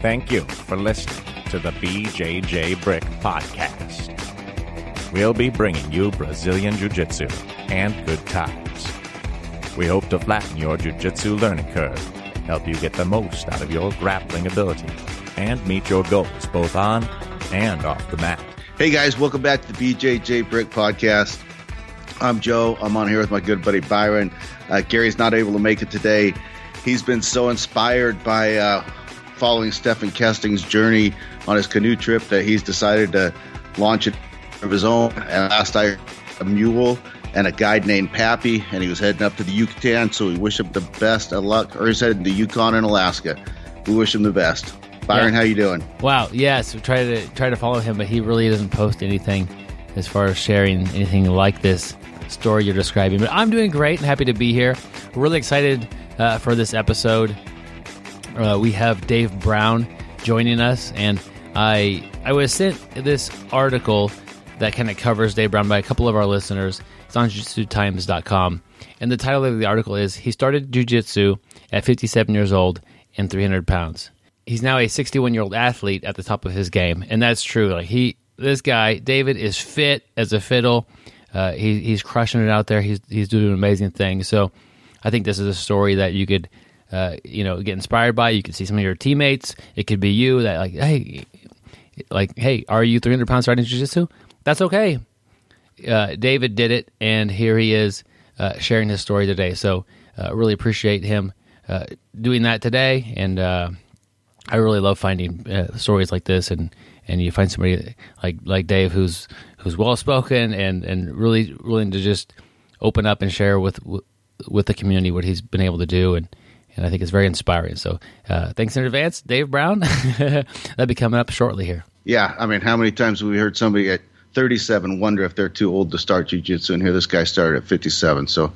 Thank you for listening to the BJJ Brick Podcast. We'll be bringing you Brazilian Jiu Jitsu and good times. We hope to flatten your Jiu Jitsu learning curve, help you get the most out of your grappling ability, and meet your goals both on and off the mat. Hey guys, welcome back to the BJJ Brick Podcast. I'm Joe. I'm on here with my good buddy Byron. Uh, Gary's not able to make it today. He's been so inspired by uh, following Stephan Kesting's journey on his canoe trip that he's decided to launch it of his own. And last I a mule and a guide named Pappy, and he was heading up to the Yucatan. So we wish him the best of luck. Or he's heading to Yukon and Alaska. We wish him the best. Byron, Yeah. how you doing? Wow. Yes, we try to try to follow him, but he really doesn't post anything as far as sharing anything like this story you're describing. But I'm doing great and happy to be here. We're really excited uh, for this episode. Uh, we have Dave Brown joining us, and I I was sent this article that kind of covers Dave Brown by a couple of our listeners. It's on jiu-jitsu-times.com. And the title of the article is He Started Jiu-Jitsu at 57 years old and 300 pounds. He's now a 61 year old athlete at the top of his game, and that's true. Like he, this guy, David, is fit as a fiddle. Uh, he, he's crushing it out there. He's he's doing an amazing things. So, I think this is a story that you could, uh, you know, get inspired by. You could see some of your teammates. It could be you that like, hey, like, hey, are you 300 pounds starting jiu-jitsu? That's okay. Uh, David did it, and here he is uh, sharing his story today. So, uh, really appreciate him uh, doing that today, and I really love finding stories like this, and, and you find somebody like like Dave who's who's well spoken and, and really willing to just open up and share with with the community what he's been able to do, and and I think it's very inspiring. So, uh, thanks in advance, Dave Brown. That'll be coming up shortly here. Yeah, I mean, how many times have we heard somebody at 37 wonder if they're too old to start jiu-jitsu, and here this guy started at 57. So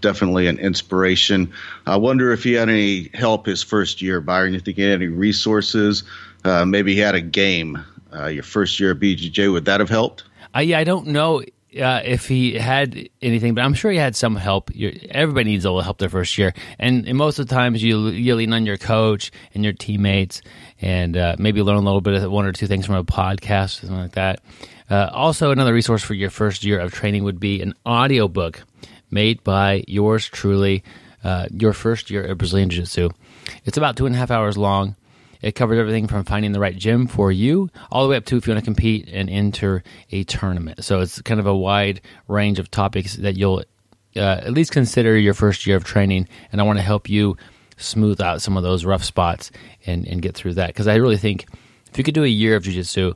definitely an inspiration. I wonder if he had any help his first year, Byron. You think he had any resources? Uh, maybe he had a game uh, your first year of BJJ. Would that have helped? I yeah, I don't know uh, if he had anything, but I'm sure he had some help. You're, everybody needs a little help their first year, and, and most of the times you you lean on your coach and your teammates, and uh, maybe learn a little bit of one or two things from a podcast something like that. Uh, also, another resource for your first year of training would be an audiobook made by yours truly. Uh, your first year of Brazilian Jiu Jitsu. It's about two and a half hours long. It covers everything from finding the right gym for you all the way up to if you want to compete and enter a tournament. So it's kind of a wide range of topics that you'll uh, at least consider your first year of training. And I want to help you smooth out some of those rough spots and, and get through that. Because I really think if you could do a year of jiu-jitsu,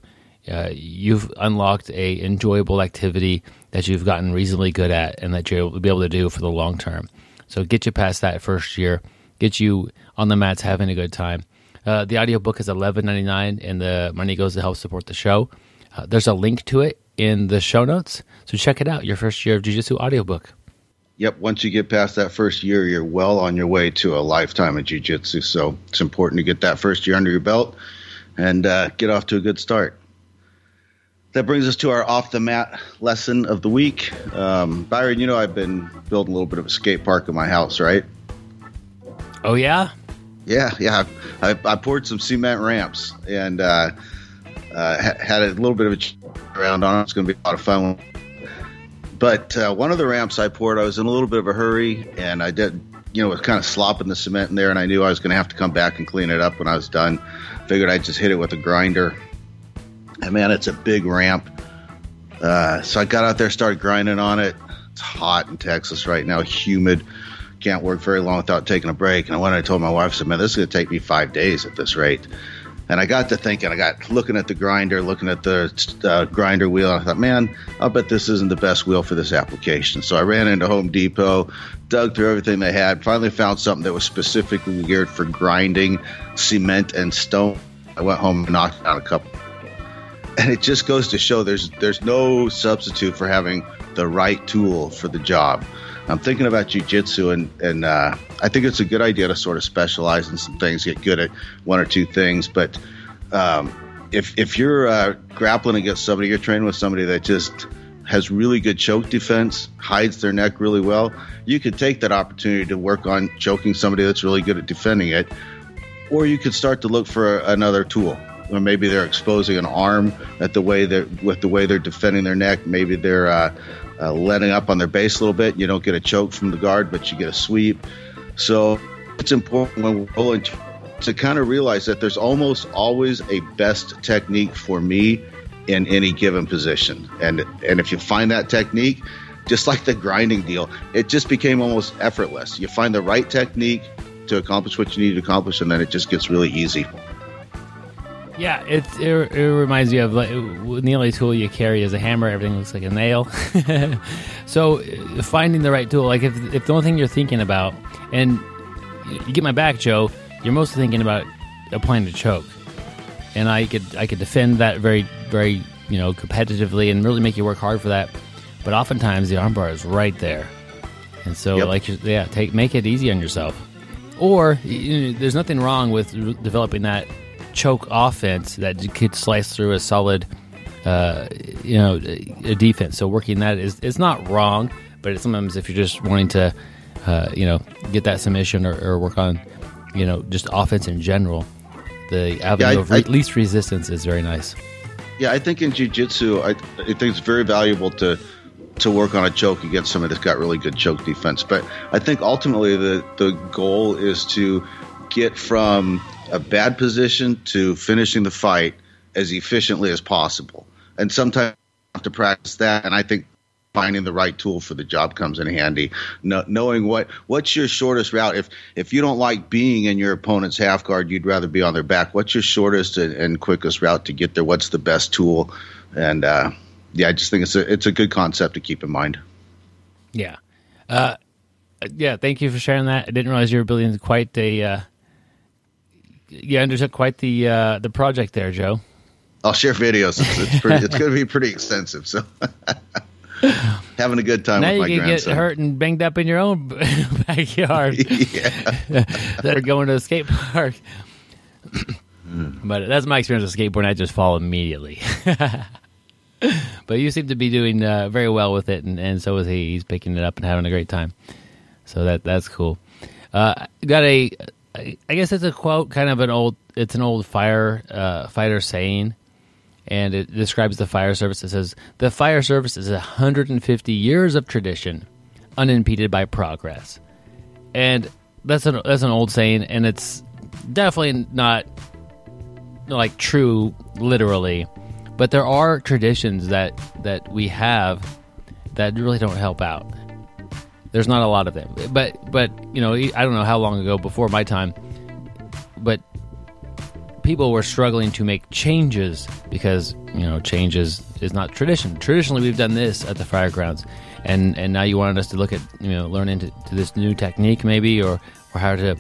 uh, you've unlocked a enjoyable activity that you've gotten reasonably good at and that you'll be able to do for the long term. So get you past that first year, get you on the mats having a good time. Uh, the audiobook is eleven ninety nine, and the money goes to help support the show. Uh, there's a link to it in the show notes, so check it out. Your first year of Jiu-Jitsu audiobook. Yep. Once you get past that first year, you're well on your way to a lifetime of jiu-jitsu. So it's important to get that first year under your belt and uh, get off to a good start. That brings us to our off the mat lesson of the week. Um, Byron, you know I've been building a little bit of a skate park in my house, right? Oh yeah, Yeah, yeah. I, I poured some cement ramps and uh, uh, had a little bit of a around on it. It's going to be a lot of fun. But uh, one of the ramps I poured, I was in a little bit of a hurry, and I did, you know, was kind of slopping the cement in there, and I knew I was going to have to come back and clean it up when I was done. Figured I'd just hit it with a grinder. And man, it's a big ramp. Uh, so I got out there, started grinding on it. It's hot in Texas right now, humid can't work very long without taking a break. And I went and I told my wife, I said, man, this is going to take me five days at this rate. And I got to thinking, I got looking at the grinder, looking at the uh, grinder wheel. And I thought, man, I'll bet this isn't the best wheel for this application. So I ran into Home Depot, dug through everything they had, finally found something that was specifically geared for grinding cement and stone. I went home and knocked out a couple. And it just goes to show there's there's no substitute for having the right tool for the job. I'm thinking about jujitsu, and and uh, I think it's a good idea to sort of specialize in some things, get good at one or two things. But um, if if you're uh, grappling against somebody, you're training with somebody that just has really good choke defense, hides their neck really well, you could take that opportunity to work on choking somebody that's really good at defending it. or you could start to look for another tool. Or maybe they're exposing an arm at the way they're with the way they're defending their neck. Maybe they're uh, uh, letting up on their base a little bit. You don't get a choke from the guard, but you get a sweep. So it's important when we're rolling to, kind of realize that there's almost always a best technique for me in any given position. And and if you find that technique, just like the grinding deal, it just became almost effortless. You find the right technique to accomplish what you need to accomplish, and then it just gets really easy. Yeah, it, it, it reminds me of like the only tool you carry is a hammer. Everything looks like a nail. so uh, finding the right tool, like if, if the only thing you're thinking about, and you get my back, Joe, you're mostly thinking about applying the choke, and I could I could defend that very very you know competitively and really make you work hard for that. But oftentimes the armbar is right there, and so Yep. like yeah, take make it easy on yourself. Or you know, there's nothing wrong with developing that choke offense that you could slice through a solid, uh, you know, a defense. So working that is it's not wrong, but it's sometimes if you're just wanting to, uh, you know, get that submission or, or work on, you know, just offense in general, the avenue I- of re- I- least resistance is very nice. Yeah, I think in jiu-jitsu, I, I think it's very valuable to to work on a choke against somebody that's got really good choke defense. But I think ultimately the the goal is to get from a bad position to finishing the fight as efficiently as possible. And sometimes have to practice that. And I think finding the right tool for the job comes in handy. Kno- knowing what what's your shortest route. If if you don't like being in your opponent's half guard, you'd rather be on their back. What's your shortest and, and quickest route to get there? What's the best tool? And uh, yeah, I just think it's a it's a good concept to keep in mind. Yeah. Uh, yeah, thank you for sharing that. I didn't realize you were building quite a. Uh, you undertook quite the uh, the project there, Joe. I'll share videos. It's, it's pretty. it's going to be pretty extensive. So having a good time now with you can get hurt and banged up in your own backyard. yeah. that are going to a skate park. but that's my experience with skateboarding. I just fall immediately. but you seem to be doing uh, very well with it, and, and so is he. He's picking it up and having a great time. So that that's cool. Uh, got a, I guess it's a quote, kind of an old. It's an old fire uh, fighter saying, and it describes the fire service. It says the fire service is 150 years of tradition, unimpeded by progress and that's an that's an old saying, and it's definitely not like true literally, but there are traditions that that we have that really don't help out. There's not a lot of them, but but you know I don't know how long ago before my time, but people were struggling to make changes because you know changes is not tradition. Traditionally, we've done this at the firegrounds, and and now you wanted us to look at you know learn into to this new technique maybe or or how to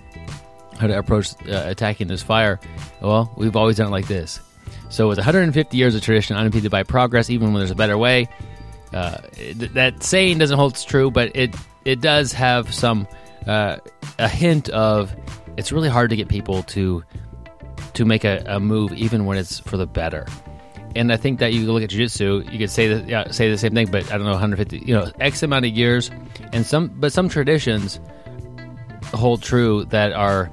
how to approach uh, attacking this fire. Well, we've always done it like this. So with 150 years of tradition, unimpeded by progress, even when there's a better way, uh, th- that saying doesn't hold true, but it it does have some uh, a hint of it's really hard to get people to to make a, a move even when it's for the better. And I think that you look at jiu-jitsu, you could say yeah, say the same thing, but I don't know 150, you know, X amount of years, and some but some traditions hold true that are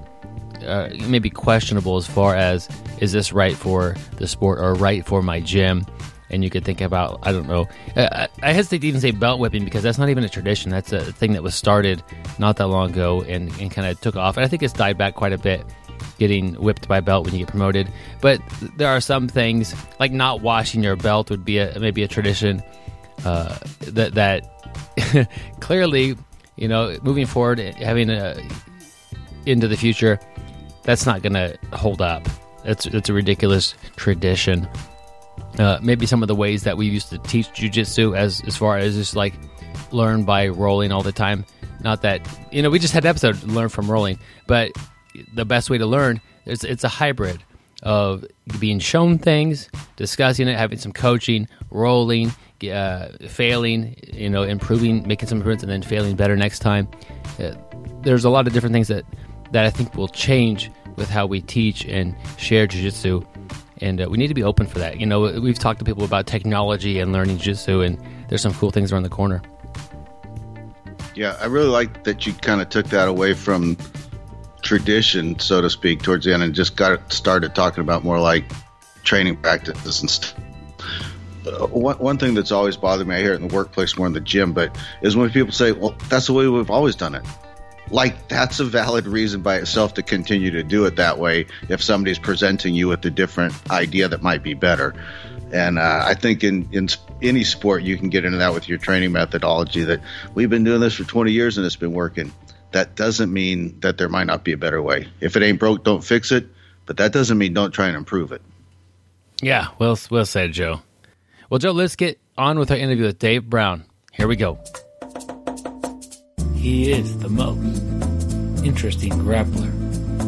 uh, maybe questionable as far as is this right for the sport or right for my gym? And you could think about I don't know. Uh, I hesitate to even say belt whipping because that's not even a tradition. That's a thing that was started not that long ago and, and kind of took off. And I think it's died back quite a bit getting whipped by belt when you get promoted. But there are some things like not washing your belt would be a, maybe a tradition uh, that that clearly you know moving forward having a into the future that's not going to hold up. It's it's a ridiculous tradition. Uh, maybe some of the ways that we used to teach jujitsu as as far as just like learn by rolling all the time. Not that you know we just had an episode learn from rolling, but the best way to learn is it's a hybrid of being shown things, discussing it, having some coaching, rolling, uh, failing, you know, improving, making some improvements, and then failing better next time. Uh, there's a lot of different things that that I think will change with how we teach and share jujitsu, and uh, we need to be open for that. You know, we've talked to people about technology and learning jujitsu, and there's some cool things around the corner. Yeah, I really like that you kind of took that away from tradition, so to speak, towards the end, and just got started talking about more like training practices and stuff. Uh, one, one thing that's always bothered me, I hear it in the workplace more in the gym, but is when people say, well, that's the way we've always done it. Like, that's a valid reason by itself to continue to do it that way if somebody's presenting you with a different idea that might be better. And uh, I think in, in any sport, you can get into that with your training methodology that we've been doing this for 20 years and it's been working. That doesn't mean that there might not be a better way. If it ain't broke, don't fix it. But that doesn't mean don't try and improve it. Yeah, well, well said, Joe. Well, Joe, let's get on with our interview with Dave Brown. Here we go. He is the most interesting grappler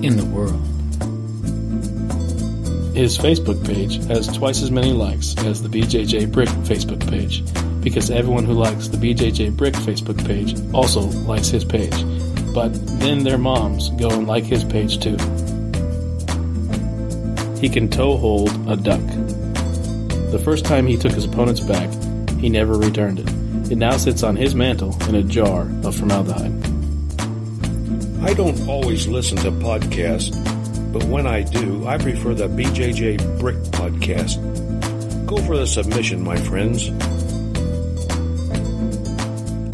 in the world. His Facebook page has twice as many likes as the BJJ Brick Facebook page because everyone who likes the BJJ Brick Facebook page also likes his page. But then their moms go and like his page too. He can toe hold a duck. The first time he took his opponent's back, he never returned it. It now sits on his mantle in a jar of formaldehyde. I don't always listen to podcasts, but when I do, I prefer the BJJ Brick podcast. Go for the submission, my friends.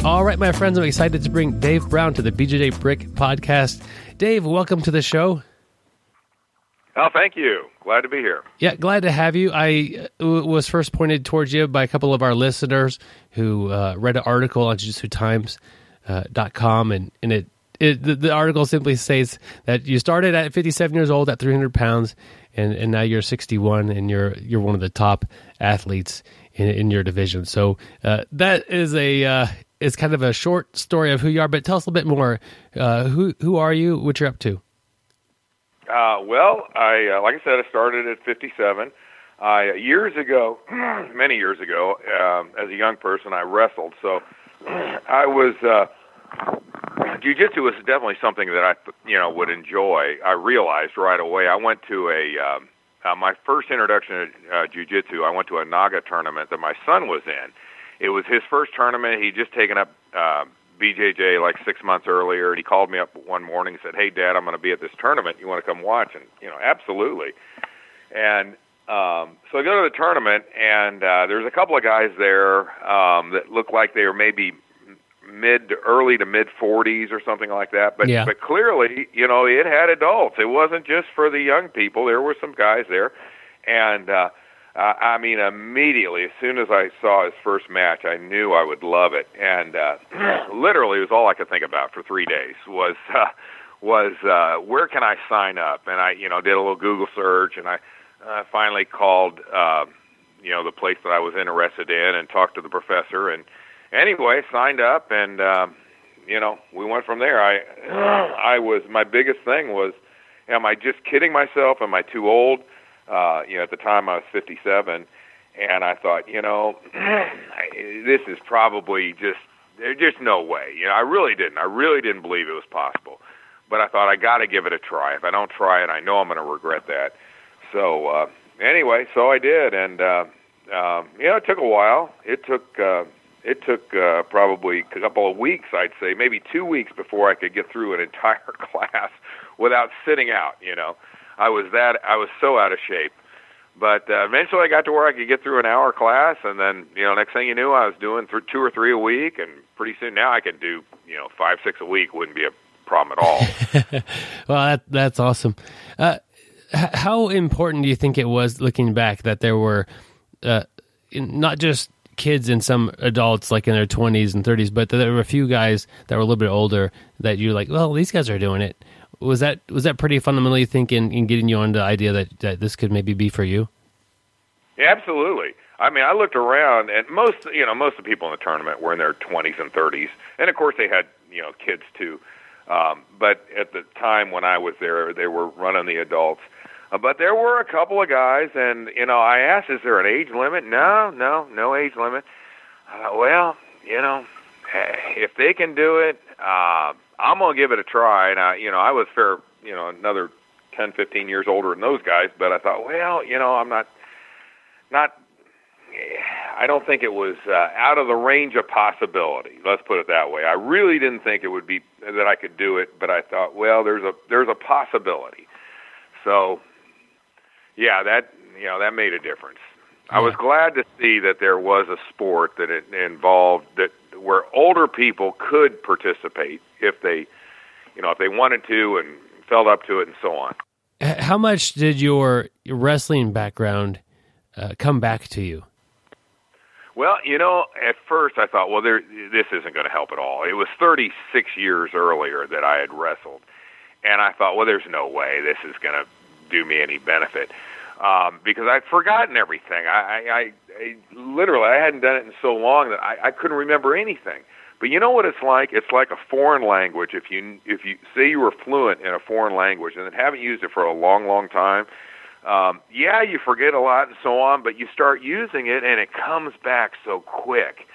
All right, my friends, I'm excited to bring Dave Brown to the BJJ Brick podcast. Dave, welcome to the show. Oh, thank you. Glad to be here. Yeah, glad to have you. I uh, was first pointed towards you by a couple of our listeners who uh, read an article on jujitsutimes.com, uh, and, and it, it the, the, article simply states that you started at 57 years old at 300 pounds, and, and now you're 61, and you're you're one of the top athletes in, in your division. So uh, that is a uh, is kind of a short story of who you are. But tell us a little bit more. Uh, who who are you? What you're up to? Uh, well, I uh, like I said, I started at 57. I years ago, many years ago, um, as a young person, I wrestled. So I was uh, jujitsu was definitely something that I you know would enjoy. I realized right away. I went to a um, uh, my first introduction to uh, jujitsu. I went to a Naga tournament that my son was in. It was his first tournament. He'd just taken up. Uh, BJJ like six months earlier, and he called me up one morning and said, "Hey, Dad, I'm going to be at this tournament. You want to come watch?" And you know, absolutely. And um, so I go to the tournament, and uh, there's a couple of guys there um, that look like they were maybe mid to early to mid 40s or something like that. But yeah. but clearly, you know, it had adults. It wasn't just for the young people. There were some guys there, and uh, uh, I mean, immediately as soon as I saw his first match, I knew I would love it, and uh, literally, it was all I could think about for three days was uh, was uh, where can I sign up? And I, you know, did a little Google search, and I uh, finally called, uh, you know, the place that I was interested in, and talked to the professor, and anyway, signed up, and um, you know, we went from there. I I was my biggest thing was, am I just kidding myself? Am I too old? Uh, you know, at the time I was 57, and I thought, you know, this is probably just there's just no way. You know, I really didn't. I really didn't believe it was possible. But I thought I got to give it a try. If I don't try it, I know I'm going to regret that. So uh, anyway, so I did, and uh, um, you know, it took a while. It took uh, it took uh, probably a couple of weeks, I'd say, maybe two weeks before I could get through an entire class without sitting out. You know, I was that I was so out of shape. But uh, eventually, I got to where I could get through an hour class, and then you know, next thing you knew, I was doing th- two or three a week, and pretty soon now I can do you know five, six a week. Wouldn't be a problem at all. well, that, that's awesome. Uh, how important do you think it was, looking back, that there were uh, not just kids and some adults like in their 20s and 30s, but there were a few guys that were a little bit older that you're like, well, these guys are doing it was that was that pretty fundamentally thinking in getting you on the idea that, that this could maybe be for you? Yeah, absolutely. I mean, I looked around, and most you know most of the people in the tournament were in their 20s and 30s, and of course they had you know kids too. Um, but at the time when I was there, they were running the adults. Uh, but there were a couple of guys, and you know, I asked, "Is there an age limit?" No, no, no age limit. Uh, well, you know, if they can do it, uh, I'm gonna give it a try. And I, you know, I was fair, you know, another 10, 15 years older than those guys, but I thought, well, you know, I'm not, not. I don't think it was uh, out of the range of possibility. Let's put it that way. I really didn't think it would be that I could do it, but I thought, well, there's a there's a possibility. So, yeah, that you know that made a difference. I was glad to see that there was a sport that it involved that where older people could participate if they, you know, if they wanted to and felt up to it and so on. How much did your wrestling background uh, come back to you? Well, you know, at first I thought, well, there, this isn't going to help at all. It was 36 years earlier that I had wrestled, and I thought, well, there's no way this is going to do me any benefit um, because I'd forgotten everything. I, I, I literally I hadn't done it in so long that I, I couldn't remember anything. But you know what it's like? It's like a foreign language. If you if you say you were fluent in a foreign language and then haven't used it for a long, long time, um, yeah, you forget a lot and so on. But you start using it and it comes back so quick.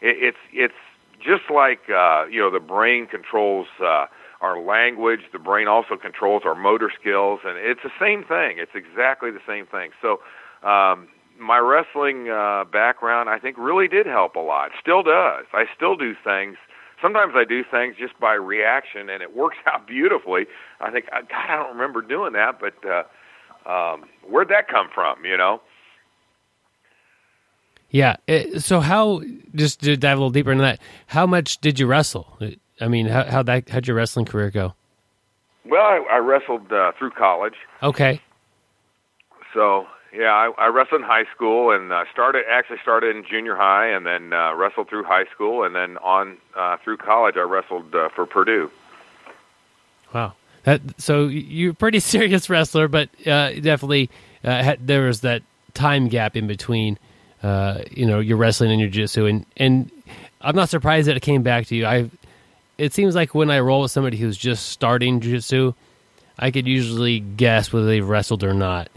It, it's it's just like uh, you know the brain controls. Uh, our language. The brain also controls our motor skills, and it's the same thing. It's exactly the same thing. So, um, my wrestling uh, background, I think, really did help a lot. Still does. I still do things. Sometimes I do things just by reaction, and it works out beautifully. I think, uh, God, I don't remember doing that, but uh, um, where'd that come from? You know. Yeah. Uh, so, how just to dive a little deeper into that, how much did you wrestle? I mean, how how that how'd your wrestling career go? Well, I, I wrestled uh, through college. Okay. So yeah, I, I wrestled in high school and uh, started actually started in junior high and then uh, wrestled through high school and then on uh, through college I wrestled uh, for Purdue. Wow. That so you're a pretty serious wrestler, but uh, definitely uh, had, there was that time gap in between, uh, you know, your wrestling and your jiu-jitsu, and and I'm not surprised that it came back to you. I it seems like when I roll with somebody who's just starting jiu-jitsu, I could usually guess whether they've wrestled or not,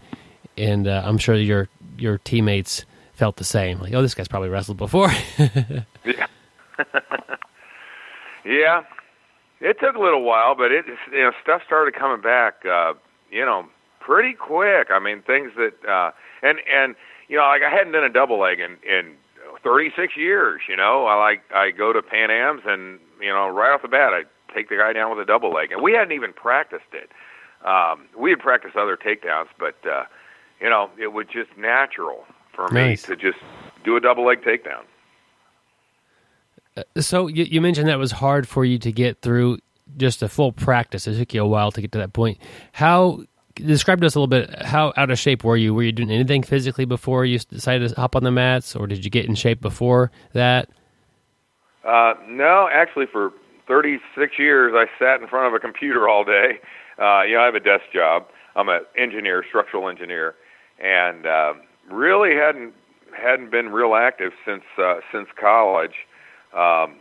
and uh, I'm sure your your teammates felt the same. Like, oh, this guy's probably wrestled before. yeah, yeah. It took a little while, but it you know stuff started coming back. Uh, you know, pretty quick. I mean, things that uh, and and you know, like I hadn't done a double leg in in 36 years. You know, I like I go to Pan Am's and you know right off the bat I take the guy down with a double leg, and we hadn't even practiced it. Um, we had practiced other takedowns, but uh, you know it was just natural for Nice. me to just do a double leg takedown. so you, you mentioned that was hard for you to get through just a full practice. It took you a while to get to that point. How describe to us a little bit how out of shape were you? Were you doing anything physically before you decided to hop on the mats, or did you get in shape before that? Uh, no, actually, for 36 years, I sat in front of a computer all day. Uh, you know, I have a desk job. I'm an engineer, structural engineer, and uh, really hadn't hadn't been real active since uh, since college. Um,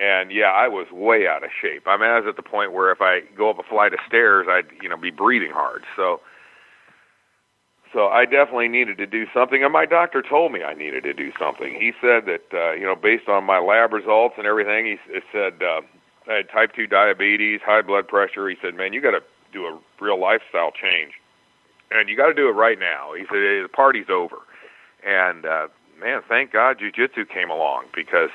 and yeah, I was way out of shape. I mean, I was at the point where if I go up a flight of stairs, I'd you know be breathing hard. So, so I definitely needed to do something. And my doctor told me I needed to do something. He said that uh, you know based on my lab results and everything, he said uh, I had type two diabetes, high blood pressure. He said, man, you got to do a real lifestyle change, and you got to do it right now. He said the party's over, and uh, man, thank God jujitsu came along because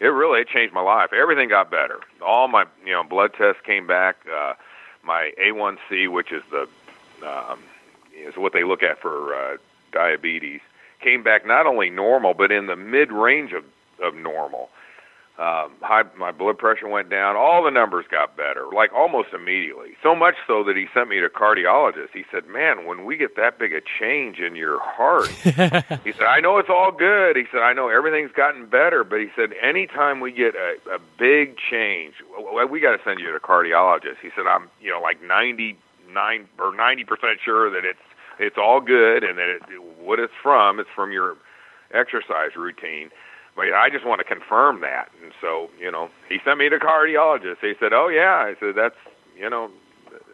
it really it changed my life. Everything got better. All my you know blood tests came back. Uh, my A1C, which is the um, is what they look at for uh, diabetes, came back not only normal but in the mid range of of normal. Um, high, my blood pressure went down. All the numbers got better, like almost immediately. So much so that he sent me to a cardiologist. He said, "Man, when we get that big a change in your heart, he said, I know it's all good. He said, I know everything's gotten better, but he said, anytime we get a, a big change, we got to send you to a cardiologist. He said, I'm, you know, like 99 or 90% sure that it's, it's all good and that it, what it's from, it's from your exercise routine. But I just want to confirm that. And so, you know, he sent me to cardiologist. He said, oh yeah. I said, that's, you know,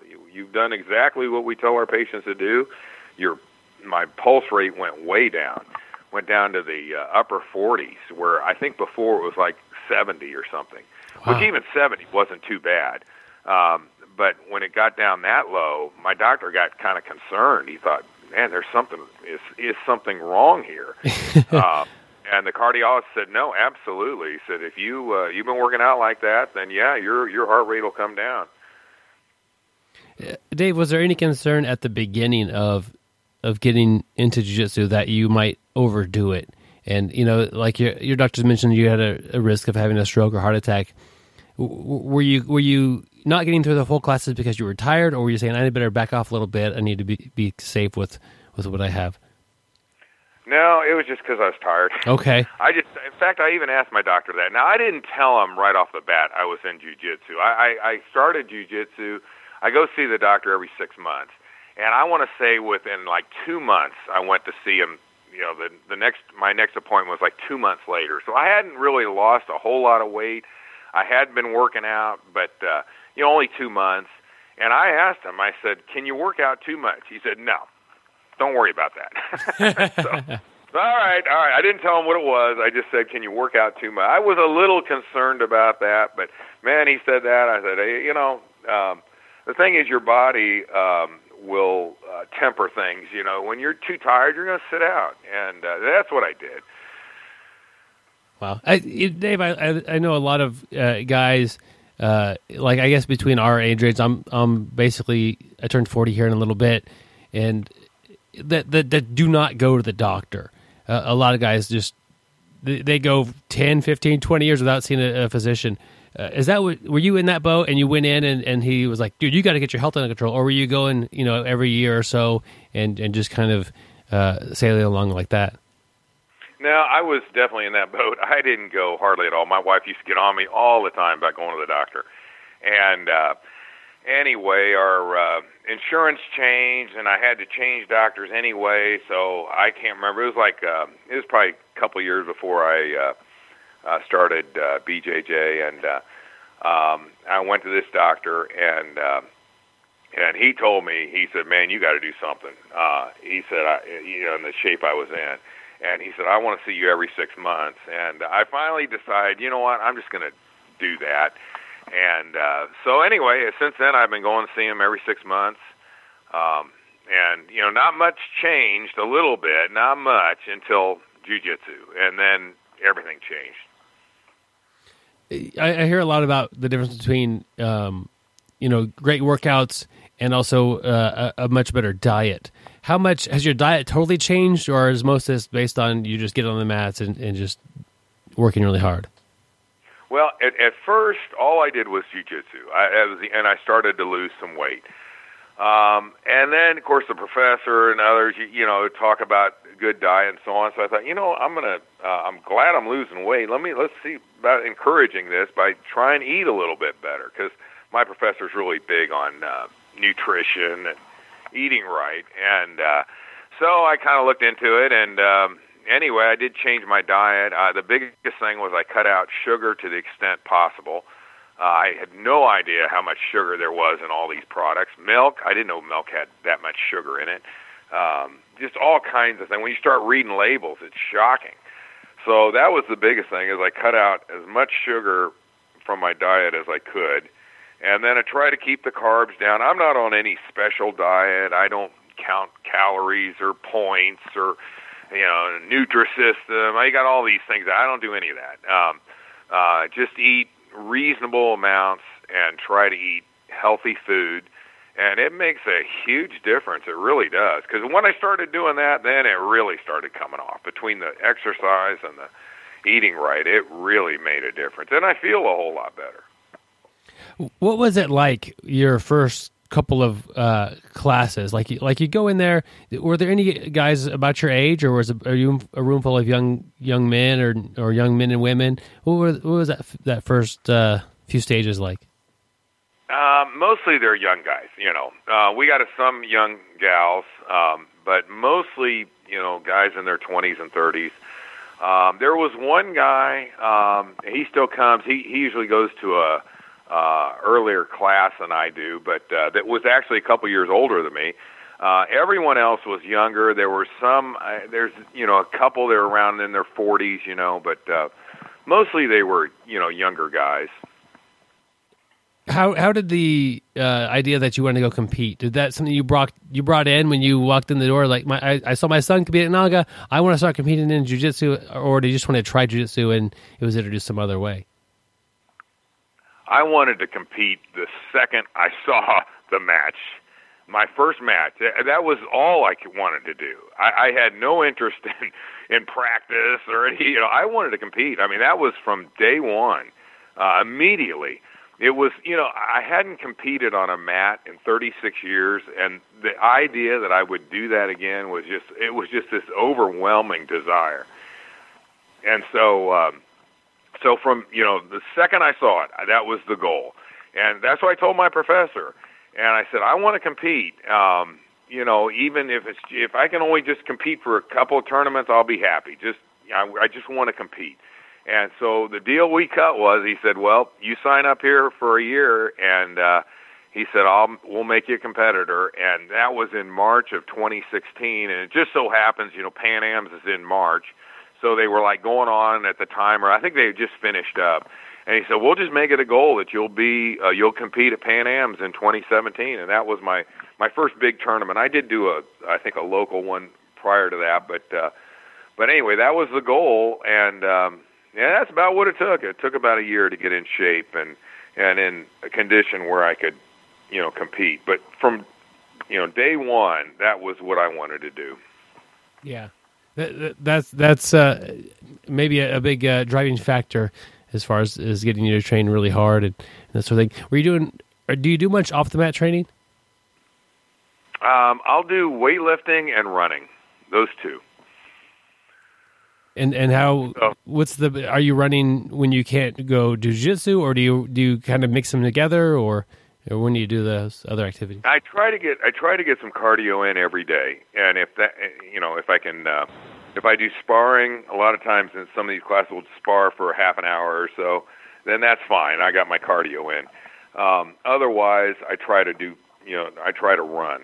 you- you've done exactly what we tell our patients to do. Your my pulse rate went way down, went down to the uh, upper 40s, where I think before it was like 70 or something, which even 70 wasn't too bad. Um, but when it got down that low, my doctor got kind of concerned. He thought, "Man, there's something is is something wrong here." uh, and the cardiologist said, "No, absolutely." He said, "If you uh, you've been working out like that, then yeah, your your heart rate will come down." Dave, was there any concern at the beginning of of getting into jiu-jitsu that you might overdo it? And you know, like your your doctors mentioned, you had a, a risk of having a stroke or heart attack. W- were you were you not getting through the full classes because you were tired, or were you saying I better back off a little bit? I need to be be safe with with what I have. No, it was just because I was tired. Okay. I just, in fact, I even asked my doctor that. Now, I didn't tell him right off the bat I was in jujitsu. I, I, I started jujitsu. I go see the doctor every six months, and I want to say within like two months, I went to see him. You know, the the next my next appointment was like two months later. So I hadn't really lost a whole lot of weight. I had been working out, but uh, you know, only two months. And I asked him. I said, "Can you work out too much?" He said, "No." Don't worry about that. so, all right, all right. I didn't tell him what it was. I just said, can you work out too much? I was a little concerned about that, but man, he said that. I said, hey, you know, um, the thing is, your body um, will uh, temper things. You know, when you're too tired, you're going to sit out, and uh, that's what I did. Wow, I, Dave, I, I know a lot of uh, guys. Uh, like I guess between our age range, I'm I'm basically I turned 40 here in a little bit, and that that, that do not go to the doctor. Uh, a lot of guys just they, they, go 10, 15, 20 years without seeing a, a physician. Uh, is that what, were you in that boat and you went in and, and he was like, dude, you got to get your health under control, or were you going, you know, every year or so and and just kind of uh, sailing along like that? No, I was definitely in that boat. I didn't go hardly at all. My wife used to get on me all the time about going to the doctor, and uh, anyway, our uh, insurance changed, and I had to change doctors anyway. So I can't remember. It was like uh, it was probably a couple years before I uh, uh, started uh, BJJ, and uh, um, I went to this doctor, and uh, and he told me, he said, "Man, you got to do something." Uh, he said, I, "You know, in the shape I was in." And he said, I want to see you every six months. And I finally decided, you know what, I'm just going to do that and uh, so anyway, since then I've been going to see him every six months. Um, and you know, not much changed. A little bit, not much until jujitsu, and then everything changed. I, I hear a lot about the difference between, um, you know, great workouts and also uh, a, a, much better diet. How much has your diet totally changed, or is most of this based on you just get on the mats and, and just working really hard? Well, at, at first, all I did was jujitsu, and I started to lose some weight. Um, and then, of course, the professor and others, you, you know, talk about good diet and so on. So I thought, you know, I'm gonna, uh, I'm glad I'm losing weight. Let me let's see about encouraging this by trying to eat a little bit better because my professor's really big on uh, nutrition and eating right. And uh, so I kind of looked into it, and um, anyway, I did change my diet. Uh, the biggest thing was I cut out sugar to the extent possible. Uh, I had no idea how much sugar there was in all these products. Milk, I didn't know milk had that much sugar in it. Um, just all kinds of things. When you start reading labels, it's shocking. So that was the biggest thing is I cut out as much sugar from my diet as I could. And then I try to keep the carbs down. I'm not on any special diet. I don't count calories or points or you know, Nutrisystem. I got all these things. I don't do any of that. Um, uh, just eat reasonable amounts and try to eat healthy food, and it makes a huge difference. It really does. Because when I started doing that, then it really started coming off. Between the exercise and the eating right, it really made a difference, and I feel a whole lot better. What was it like your first couple of uh, classes? Like, like you go in there. Were there any guys about your age, or was it, are you a room full of young young men or or young men and women? What, were, what was that that first uh, few stages like? Uh, mostly they're young guys. You know, uh, we got some young gals, um, but mostly you know guys in their twenties and thirties. Um, there was one guy. Um, he still comes. He he usually goes to a uh, earlier class than I do, but uh, that was actually a couple years older than me. Uh, everyone else was younger. There were some. Uh, there's you know a couple that were around in their 40s, you know, but uh, mostly they were you know younger guys. how how did the uh, idea that you wanted to go compete? Did that something you brought you brought in when you walked in the door? Like my, I, I saw my son compete at Naga. I want to start competing in jujitsu, or did you just want to try jujitsu and it was introduced some other way? I wanted to compete the second I saw the match. My first match. That was all I wanted to do. I, I had no interest in in practice or any. You know, I wanted to compete. I mean, that was from day one. Uh, immediately, it was. You know, I hadn't competed on a mat in 36 years, and the idea that I would do that again was just. It was just this overwhelming desire. And so. Um, so from you know the second I saw it, that was the goal, and that's what I told my professor. And I said I want to compete. Um, you know, even if it's if I can only just compete for a couple of tournaments, I'll be happy. Just I, I just want to compete. And so the deal we cut was he said, "Well, you sign up here for a year, and uh, he said, "I'll we'll make you a competitor." And that was in March of 2016, and it just so happens, you know, Pan Am's is in March so they were like going on at the time, or I think they just finished up. And he said, "We'll just make it a goal that you'll be uh, you'll compete at Pan Am's in 2017." And that was my my first big tournament. I did do a I think a local one prior to that, but uh, but anyway, that was the goal, and um, yeah, that's about what it took. It took about a year to get in shape and and in a condition where I could you know compete. But from you know day one, that was what I wanted to do. Yeah. That, that's that's uh, maybe a, a big uh, driving factor as far as, as getting you to train really hard and, and that sort of thing. Were you doing? Or do you do much off the mat training? Um, I'll do weightlifting and running. Those two. And and how? Oh. What's the? Are you running when you can't go jujitsu, or do you do you kind of mix them together, or? Or when do you do those other activities? I try to get I try to get some cardio in every day, and if that you know if I can uh, if I do sparring, a lot of times in some of these classes we'll spar for half an hour or so, then that's fine. I got my cardio in. Um, otherwise, I try to do you know I try to run.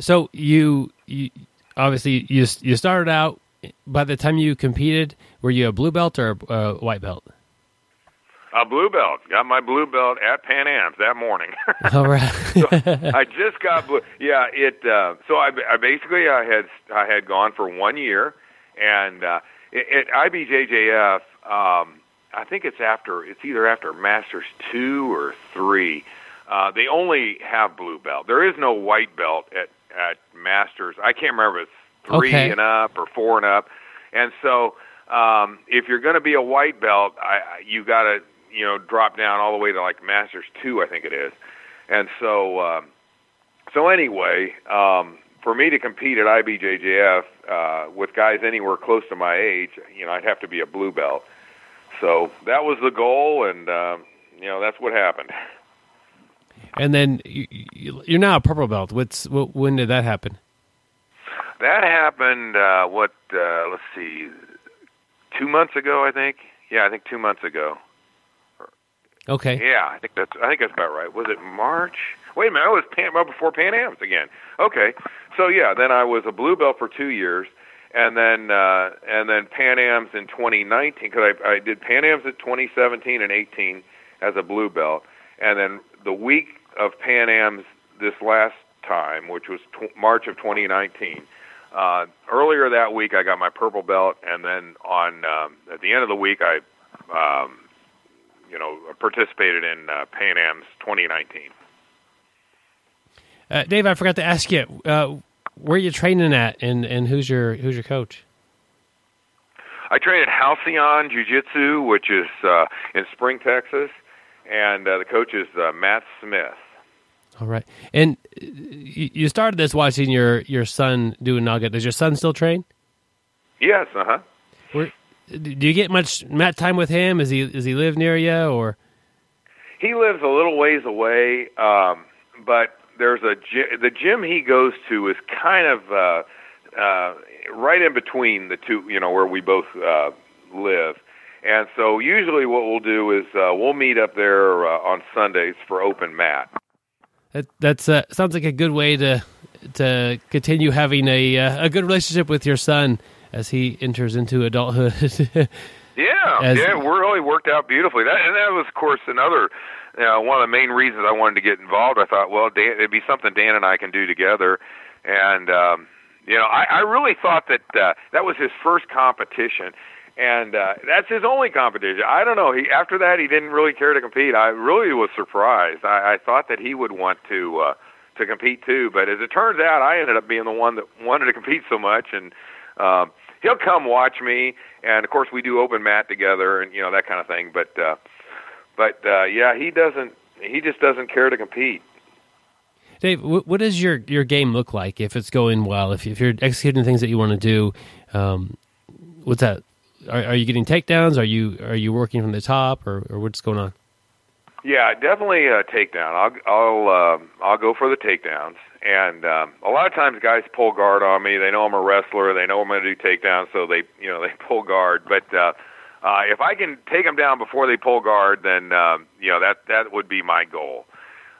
So you, you obviously you you started out. By the time you competed, were you a blue belt or a white belt? A blue belt. Got my blue belt at Pan Am's that morning. All right. so I just got blue. Yeah, it. Uh, so I, I basically I had I had gone for one year, and uh, at IBJJF, um, I think it's after it's either after Masters two or three. Uh, they only have blue belt. There is no white belt at at Masters. I can't remember if it's three okay. and up or four and up. And so um, if you're going to be a white belt, I, you got to you know drop down all the way to like Masters two, I think it is. And so, um, so anyway, um, for me to compete at IBJJF uh, with guys anywhere close to my age, you know, I'd have to be a blue belt. So that was the goal, and uh, you know that's what happened. And then you, you're now a purple belt. What's when did that happen? That happened. Uh, what? Uh, let's see. Two months ago, I think. Yeah, I think two months ago. Okay. Yeah, I think that's I think that's about right. Was it March? Wait a minute, I was Pan, well, before Pan Am's again. Okay, so yeah, then I was a blue belt for two years, and then uh, and then Pan Am's in 2019 because I, I did Pan Am's at 2017 and 18 as a blue belt, and then the week of Pan Am's this last time, which was tw- March of 2019. Uh, earlier that week, I got my purple belt, and then on um, at the end of the week, I um, you know, participated in uh, Pan Am's 2019. Uh, Dave, I forgot to ask you, uh, where are you training at, and, and who's your who's your coach? I train at Halcyon Jiu Jitsu, which is uh, in Spring, Texas, and uh, the coach is uh, Matt Smith. All right, and uh, you started this watching your your son do a Naga. Does your son still train? Yes. Uh huh do you get much mat time with him? Is he is he live near you or? He lives a little ways away, um, but there's a the gym he goes to is kind of uh, uh, right in between the two, you know, where we both uh, live. And so usually what we'll do is uh, we'll meet up there uh, on Sundays for open mat. That that's uh, sounds like a good way to to continue having a uh, a good relationship with your son as he enters into adulthood. yeah, Yeah, as, yeah, it really worked out beautifully. That and that was, of course, another you know, one of the main reasons I wanted to get involved. I thought, well, Dan, it'd be something Dan and I can do together, and um, you know, I, I really thought that uh, that was his first competition, and uh, that's his only competition. I don't know. He after that he didn't really care to compete. I really was surprised. I, I thought that he would want to uh, to compete too, but as it turns out, I ended up being the one that wanted to compete so much, and um, he'll come watch me. And of course, we do open mat together, and you know that kind of thing. But uh, but uh, yeah, he doesn't. He just doesn't care to compete. Dave, what does your, your game look like if it's going well? If, if you're executing things that you want to do, um, what's that? Are, are, you getting takedowns? Are you are you working from the top, or, or what's going on? Yeah, definitely a takedown. I'll I'll uh, I'll go for the takedowns, and um, a lot of times guys pull guard on me. They know I'm a wrestler. They know I'm going to do takedowns, so they you know they pull guard. But uh, uh, if I can take them down before they pull guard, then um, you know that that would be my goal.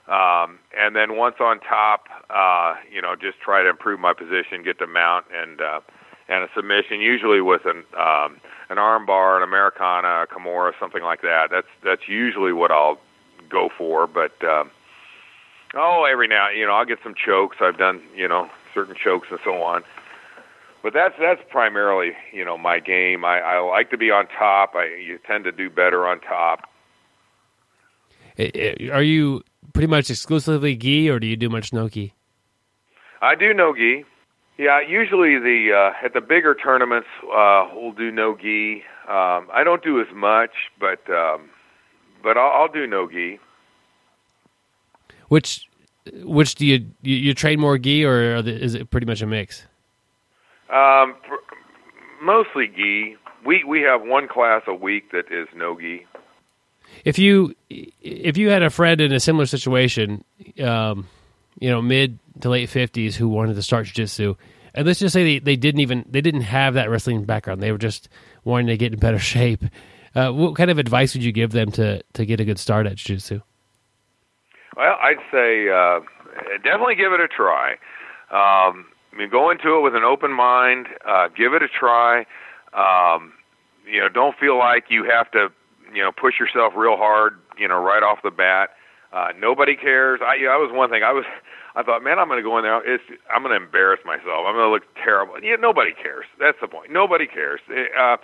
Um, and then once on top, uh, you know, just try to improve my position, get the mount and uh, and a submission, usually with an um, an arm bar, an Americana, a Kimura, something like that. That's that's usually what I'll go for. But uh, oh, every now you know I'll get some chokes. I've done you know certain chokes and so on. But that's that's primarily you know my game. I, I like to be on top. I you tend to do better on top. Are you pretty much exclusively gi, or do you do much no gi? I do no gi. Yeah, usually the uh, at the bigger tournaments uh, we'll do no gi. Um, I don't do as much, but um, but I'll, I'll do no gi. Which which do you you, you train more gi, or is it pretty much a mix? Um, mostly gi. We we have one class a week that is no gi if you if you had a friend in a similar situation, um, you know, mid to late fifties, who wanted to start jiu-jitsu, and let's just say they, they didn't even they didn't have that wrestling background, they were just wanting to get in better shape. Uh, what kind of advice would you give them to to get a good start at jiu-jitsu? Well, I'd say uh, definitely give it a try. Um, I mean, go into it with an open mind. Uh, give it a try. Um, you know, don't feel like you have to you know, push yourself real hard, you know, right off the bat. Uh, nobody cares. I, you know, that was one thing. I was, I thought, man, I'm going to go in there. It's, I'm going to embarrass myself. I'm going to look terrible. Yeah, nobody cares. That's the point. Nobody cares. Uh,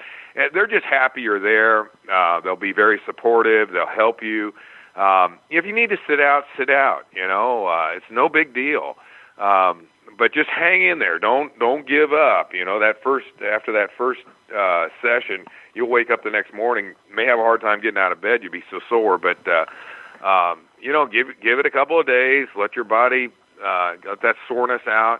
they're just happy you're there. Uh, they'll be very supportive. They'll help you. Um, if you need to sit out, sit out. You know, uh, it's no big deal. Um, but just hang in there. Don't don't give up. You know that first after that first uh, session, you'll wake up the next morning, may have a hard time getting out of bed. You'll be so sore, but uh, um, you know, give give it a couple of days. Let your body uh, get that soreness out,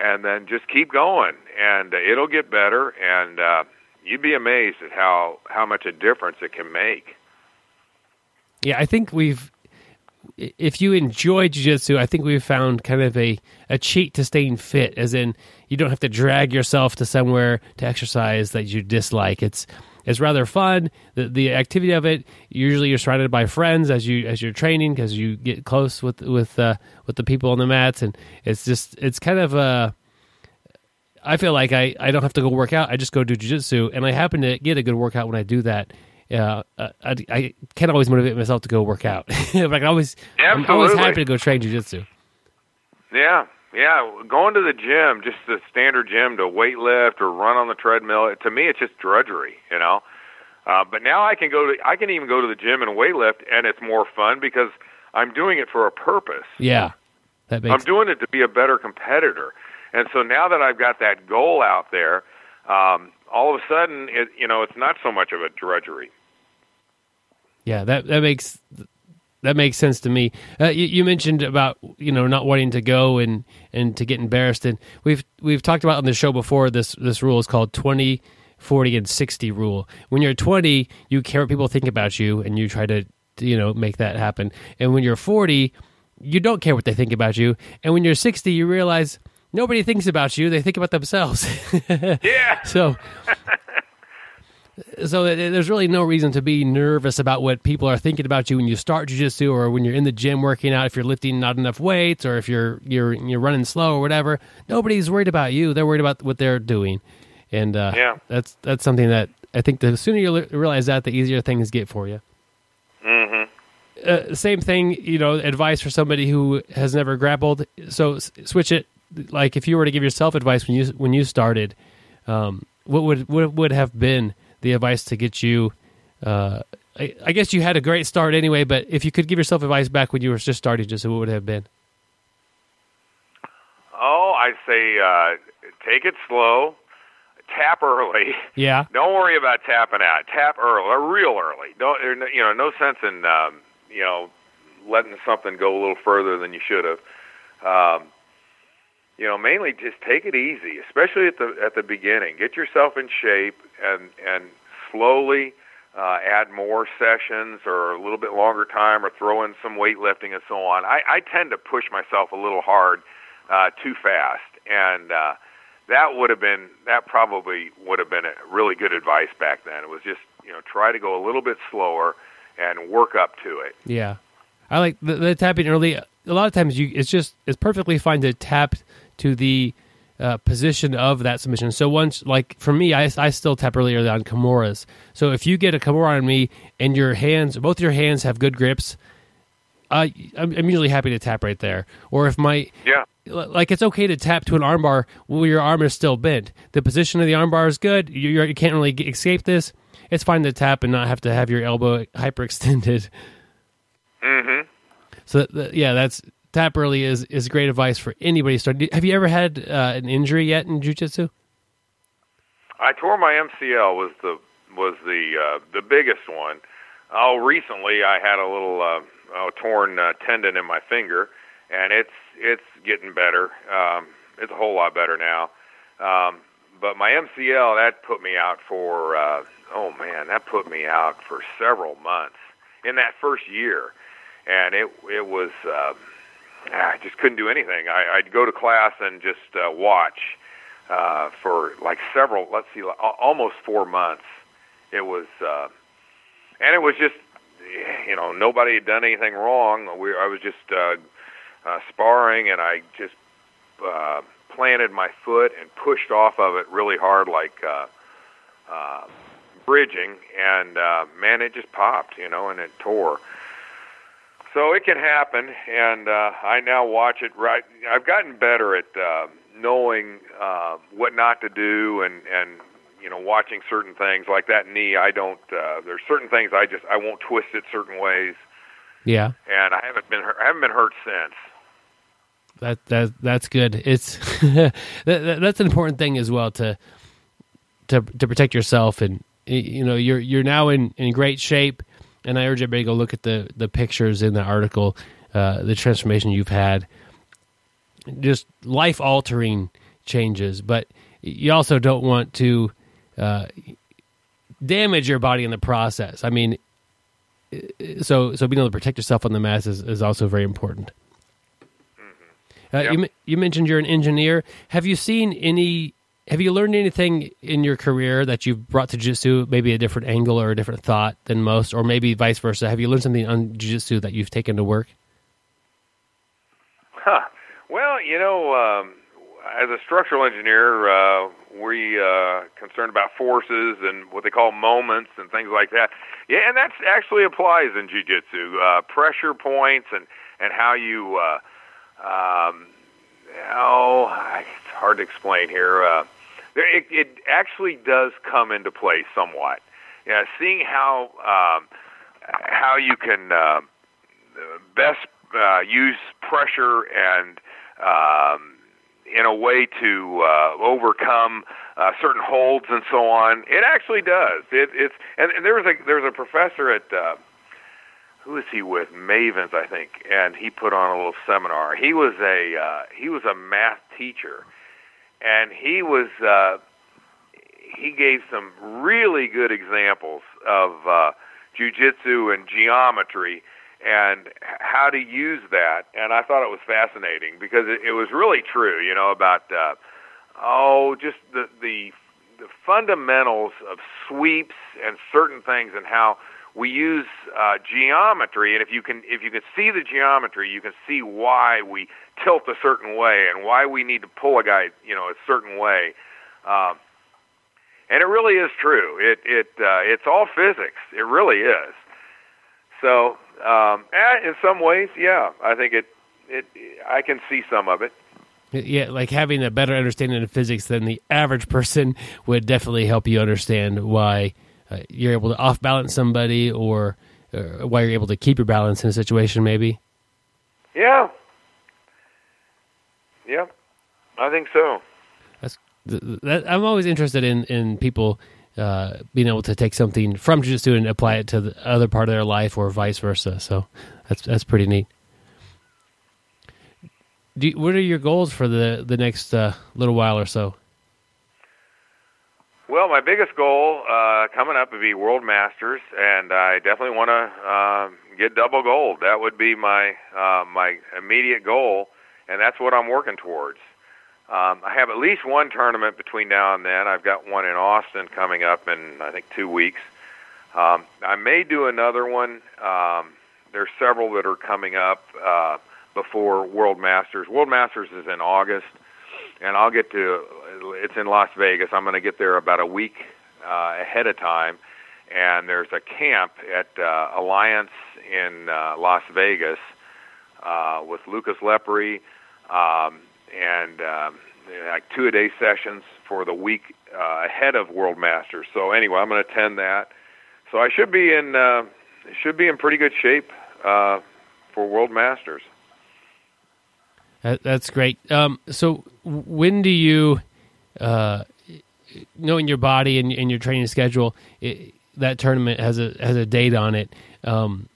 and then just keep going, and uh, it'll get better. And uh, you'd be amazed at how how much a difference it can make. Yeah, I think we've if you enjoy jiu-jitsu i think we've found kind of a, a cheat to staying fit as in you don't have to drag yourself to somewhere to exercise that you dislike. It's it's rather fun. The, the activity of it usually you're surrounded by friends as you as you're training because you get close with with uh, with the people on the mats and it's just it's kind of a I feel like I, I don't have to go work out. I just go do jiu-jitsu and I happen to get a good workout when I do that yeah, uh, I, I can't always motivate myself to go work out, but I can always, Absolutely. I'm always happy to go train jujitsu. Yeah, yeah, going to the gym, just the standard gym to weight lift or run on the treadmill. To me, it's just drudgery, you know. Uh, but now I can go to, I can even go to the gym and weight lift, and it's more fun because I'm doing it for a purpose. Yeah, that makes. I'm doing it to be a better competitor, and so now that I've got that goal out there, um, all of a sudden, it, you know, it's not so much of a drudgery. Yeah, that that makes that makes sense to me. Uh, you, you, mentioned about you know not wanting to go and and to get embarrassed, and we've we've talked about on the show before. This this rule is called 20, 40, and sixty rule. When you're twenty, you care what people think about you, and you try to you know make that happen. And when you're forty, you don't care what they think about you. And when you're sixty, you realize nobody thinks about you; they think about themselves. yeah. so so there's really no reason to be nervous about what people are thinking about you when you start jujitsu or when you're in the gym working out. If you're lifting not enough weights or if you're you're you're running slow or whatever, nobody's worried about you. They're worried about what they're doing, and uh, yeah, that's that's something that I think the sooner you realize that, the easier things get for you. Mm-hmm. Uh, same thing, you know, advice for somebody who has never grappled. So s- switch it. Like if you were to give yourself advice when you when you started, um, what would what would have been the advice to get you? Uh, I, I guess you had a great start anyway, but if you could give yourself advice back when you were just starting, just what would it have been? Oh, I'd say uh, take it slow, tap early. Yeah, Don't worry about tapping out. Tap early, or real early. Don't no- you know? No sense in um, you know letting something go a little further than you should have. Um, you know, mainly just take it easy, especially at the at the beginning. Get yourself in shape and and slowly uh, add more sessions or a little bit longer time, or throw in some weightlifting and so on. I, I tend to push myself a little hard uh, too fast, and uh, that would have been that probably would have been a really good advice back then. It was just you know try to go a little bit slower and work up to it. yeah. I like the, tapping early. A lot of times, you it's just it's perfectly fine to tap to the uh, position of that submission. So once, like for me, I, I still tap earlier on Kimuras. So if you get a Kimura on me and your hands, both your hands have good grips, uh, I'm, I'm usually happy to tap right there. Or if my Yeah. like it's okay to tap to an armbar while your arm is still bent. The position of the armbar is good. You, you're, can't really escape this. It's fine to tap and not have to have your elbow hyperextended. Mm-hmm. So yeah, that's tap early is is great advice for anybody starting. Have you ever had uh, an injury yet in jujitsu? I tore my MCL was the was the uh, the biggest one. Oh, recently I had a little uh, oh, torn uh, tendon in my finger, and it's it's getting better. Um, it's a whole lot better now. Um, but my MCL that put me out for uh, oh man, that put me out for several months in that first year, and it it was uh, I just couldn't do anything. I, I'd go to class and just uh, watch uh, for like several, let's see, al- almost four months. It was, uh, and it was just, you know, nobody had done anything wrong. We, I was just uh, uh, sparring, and I just uh, planted my foot and pushed off of it really hard, like uh, uh, bridging, and uh, man, it just popped, you know, and it tore. So it can happen, and uh, I now watch it. Right, I've gotten better at uh, knowing uh, what not to do, and and you know, watching certain things like that knee. I don't. Uh, there's certain things I just I won't twist it certain ways, Yeah, and I haven't been hurt, I haven't been hurt since. that that that's good. It's that, that- that's an important thing as well to to to protect yourself and you know you're you're now in in great shape. And I urge everybody to go look at the the pictures in the article, uh, the transformation you've had, just life altering changes. But you also don't want to uh, damage your body in the process. I mean, so so being able to protect yourself on the mass is, is also very important. Uh, Yeah. you you mentioned you're an engineer. Have you seen any? Have you learned anything in your career that you've brought to jiu-jitsu, maybe a different angle or a different thought than most, or maybe vice versa? Have you learned something on jiu-jitsu that you've taken to work? Huh. Well, you know, um, as a structural engineer, uh, we uh, concerned about forces and what they call moments and things like that. Yeah, and that actually applies in jiu-jitsu. Uh, pressure points and and how you. Uh, um, oh, it's hard to explain here. Uh, there, it, it actually does come into play somewhat. Yeah, seeing how um, how you can uh, best uh, use pressure and um, in a way to uh, overcome uh, certain holds and so on. It actually does. It, it's and, and there was a there's a professor at uh, who is he with Mavens I think, and he put on a little seminar. He was a uh, he was a math teacher, and he was uh, he gave some really good examples of uh, jujitsu and geometry and how to use that. And I thought it was fascinating because it, it was really true, you know, about uh, oh, just the the the fundamentals of sweeps and certain things and how we use uh, geometry. And if you can if you can see the geometry, you can see why we tilt a certain way and why we need to pull a guy, you know, a certain way. Um, and it really is true. It it uh, it's all physics. It really is. So, um, in some ways, yeah, I think it it I can see some of it. Yeah, like having a better understanding of physics than the average person would definitely help you understand why uh, you're able to off balance somebody or uh, why you're able to keep your balance in a situation, maybe. Yeah. Yeah, I think so. That's that, I'm always interested in in people uh, being able to take something from jiu-jitsu and apply it to the other part of their life or vice versa. So that's that's pretty neat. You, what are your goals for the the next uh, little while or so? Well, my biggest goal uh, coming up would be World Masters, and I definitely want to uh, get double gold. That would be my uh, my immediate goal, and that's what I'm working towards. Um, I have at least one tournament between now and then. I've got one in Austin coming up in I think two weeks. Um, I may do another one. Um, there's several that are coming up. Uh, before World Masters. World Masters is in August, and I'll get to. It's in Las Vegas. I'm going to get there about a week uh, ahead of time, and there's a camp at uh, Alliance in uh, Las Vegas uh, with Lucas Lepri, um, and um, like two a day sessions for the week uh, ahead of World Masters. So anyway, I'm going to attend that. So I should be in uh, should be in pretty good shape uh, for World Masters. That, that's great. Um, so when do you, uh, knowing your body and, and your training schedule, it, that tournament has a has a date on it. Um,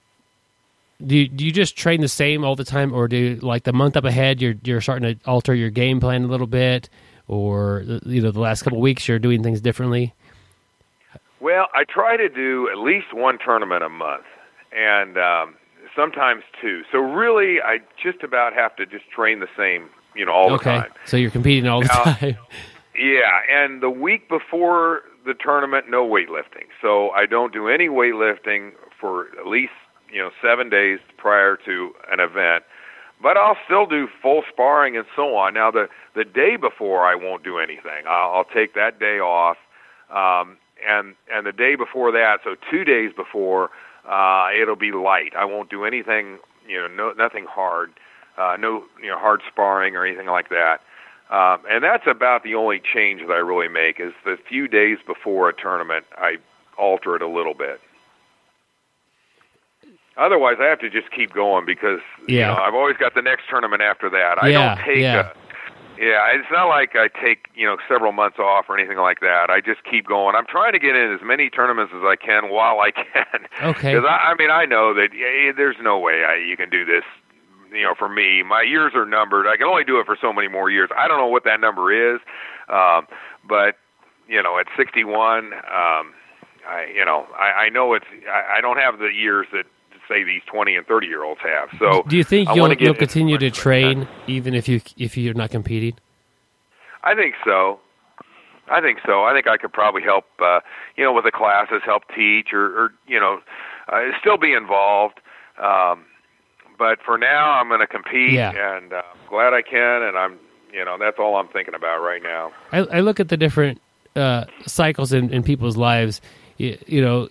do you, do you just train the same all the time, or do you, like the month up ahead you're you're starting to alter your game plan a little bit, or you know the last couple weeks you're doing things differently? Well, I try to do at least one tournament a month, and um, sometimes two. So really, I just about have to just train the same, you know, all okay. the time. So you're competing all the time. Yeah, and the week before the tournament, no weightlifting. So I don't do any weightlifting for at least you know seven days prior to an event. But I'll still do full sparring and so on. Now the the day before, I won't do anything. I'll, I'll take that day off. Um, and and the day before that, so two days before, uh, it'll be light. I won't do anything, you know, no, nothing hard, uh, no, you know, hard sparring or anything like that. Um, and that's about the only change that I really make is the few days before a tournament, I alter it a little bit. Otherwise, I have to just keep going because yeah. you know, I've always got the next tournament after that. I yeah, don't take yeah. a yeah, it's not like I take you know several months off or anything like that. I just keep going. I'm trying to get in as many tournaments as I can while I can. Okay. Because I, I mean, I know that yeah, there's no way I, you can do this. You know, for me, my years are numbered. I can only do it for so many more years. I don't know what that number is, um, but you know, at 61, um, I you know, I, I know it's. I, I don't have the years that say these 20 and 30 year olds have. So do you think I you'll, you'll continue to train even if you if you're not competing? I think so. I think so. I think I could probably help, uh, you know, with the classes, help teach, or, or you know, uh, still be involved. Um, but for now, I'm going to compete, yeah. and uh, I'm glad I can, and I'm, you know, that's all I'm thinking about right now. I, I look at the different uh, cycles in, in people's lives, you, you know,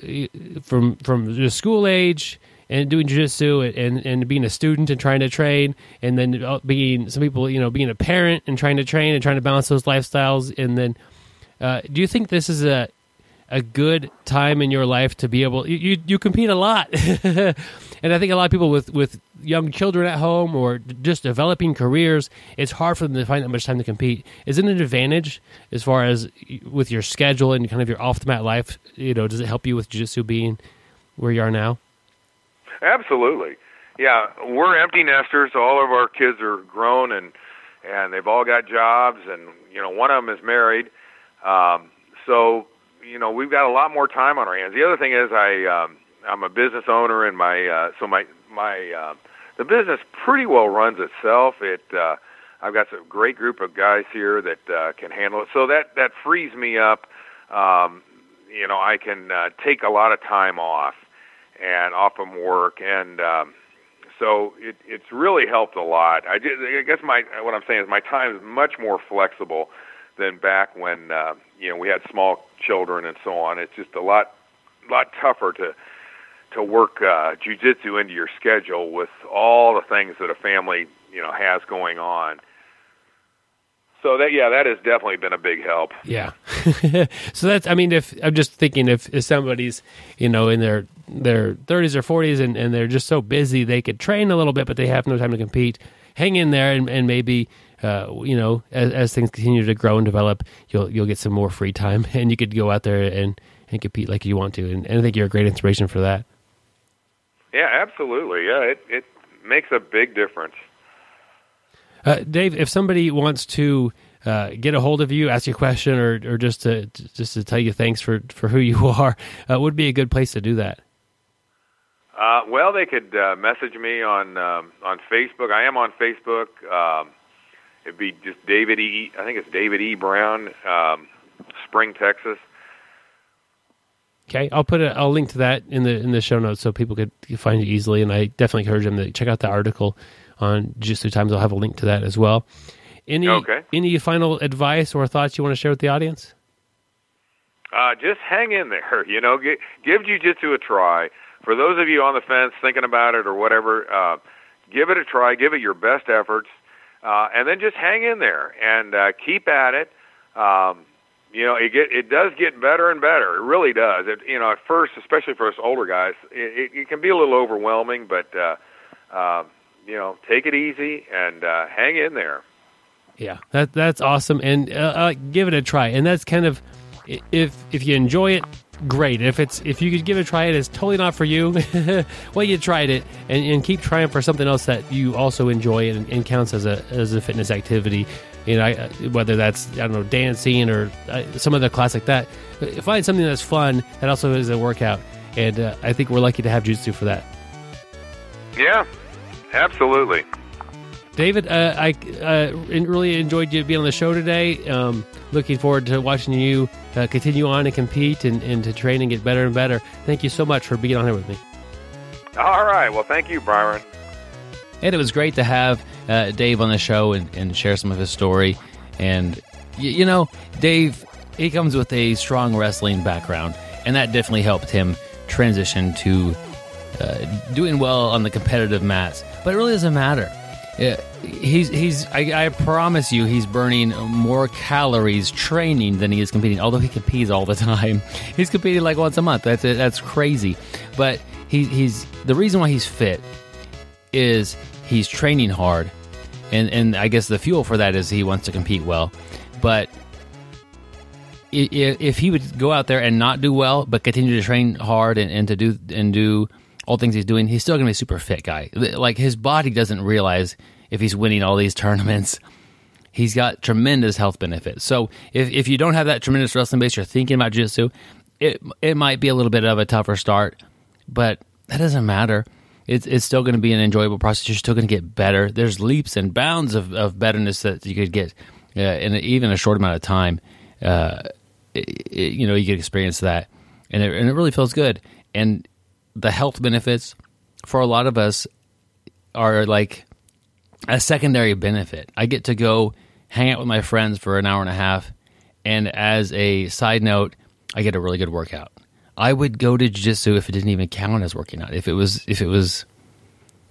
from from the school age and doing jiu-jitsu and, and being a student and trying to train and then uh, being some people you know being a parent and trying to train and trying to balance those lifestyles and then uh, do you think this is a a good time in your life to be able you you, you compete a lot. And I think a lot of people with with young children at home or just developing careers it's hard for them to find that much time to compete. Is it an advantage as far as with your schedule and kind of your off the mat life? You know does it help you with jiu-jitsu being where you are now Absolutely. Yeah, we're empty nesters. All of our kids are grown and and they've all got jobs and you know one of them is married. Um so, you know, we've got a lot more time on our hands. The other thing is I um I'm a business owner and my uh so my my uh the business pretty well runs itself. It uh I've got a great group of guys here that uh can handle it. So that that frees me up um you know, I can uh, take a lot of time off and off from work, and um, so it, it's really helped a lot. I, did, I guess my what I'm saying is my time is much more flexible than back when uh, you know we had small children and so on. It's just a lot lot tougher to to work uh, jujitsu into your schedule with all the things that a family you know has going on. So that yeah, that has definitely been a big help. Yeah. so that's I mean if I'm just thinking if, if somebody's, you know, in their their 30s or 40s and, and they're just so busy they could train a little bit but they have no time to compete, hang in there and, and maybe uh, you know, as, as things continue to grow and develop, you'll you'll get some more free time and you could go out there and, and compete like you want to. And, and I think you're a great inspiration for that. Yeah, absolutely. Yeah, it it makes a big difference. Uh, Dave, if somebody wants to uh, get a hold of you, ask you a question, or, or just to just to tell you thanks for, for who you are, uh, would be a good place to do that. Uh, well, they could uh, message me on um, on Facebook. I am on Facebook. Um, it'd be just David E. I think it's David E. Brown, um, Spring, Texas. Okay, I'll put a I'll link to that in the in the show notes so people could find you easily. And I definitely encourage them to check out the article on Jiu-Jitsu Times. I'll have a link to that as well. Any okay. any final advice or thoughts you want to share with the audience? Uh, just hang in there. You know, give, give jujitsu a try. For those of you on the fence thinking about it or whatever, uh, give it a try. Give it your best efforts, uh, and then just hang in there and uh, keep at it. Um, you know, it get it does get better and better. It really does. It, you know, at first, especially for us older guys, it, it, it can be a little overwhelming, but uh, uh, you know, take it easy and uh, hang in there. Yeah, that that's awesome, and uh, uh, give it a try. And that's kind of if if you enjoy it, great. If it's if you could give it a try, it is totally not for you. well, you tried it, and, and keep trying for something else that you also enjoy and, and counts as a as a fitness activity. You know, I, whether that's I don't know dancing or uh, some other class like that. Find something that's fun that also is a workout, and uh, I think we're lucky to have jiu-jitsu for that. Yeah, absolutely. David, uh, I uh, really enjoyed you being on the show today. Um, looking forward to watching you uh, continue on and compete and, and to train and get better and better. Thank you so much for being on here with me. All right. Well, thank you, Byron. And it was great to have uh, Dave on the show and, and, share some of his story. And, you, you know, Dave, he comes with a strong wrestling background, and that definitely helped him transition to uh, doing well on the competitive mats. But it really doesn't matter yeah, he's he's. I, I, promise you, he's burning more calories training than he is competing. Although he competes all the time, he's competing like once a month. That's. That's crazy. But he, he's the reason why he's fit is he's training hard, and and I guess the fuel for that is he wants to compete well. But if he would go out there and not do well, but continue to train hard and, and to do and do all things he's doing, he's still going to be a super fit guy. Like his body doesn't realize if he's winning all these tournaments, he's got tremendous health benefits. So if, if you don't have that tremendous wrestling base, you're thinking about jiu-jitsu, it it might be a little bit of a tougher start, but that doesn't matter. It's it's still going to be an enjoyable process. You're still going to get better. There's leaps and bounds of, of betterness that you could get uh, in even a short amount of time. Uh, it, it, you know, you can experience that, and it, and it really feels good. And the health benefits for a lot of us are like a secondary benefit. I get to go hang out with my friends for an hour and a half, and as a side note, I get a really good workout. I would go to jiu-jitsu if it didn't even count as working out. If it was, if it was,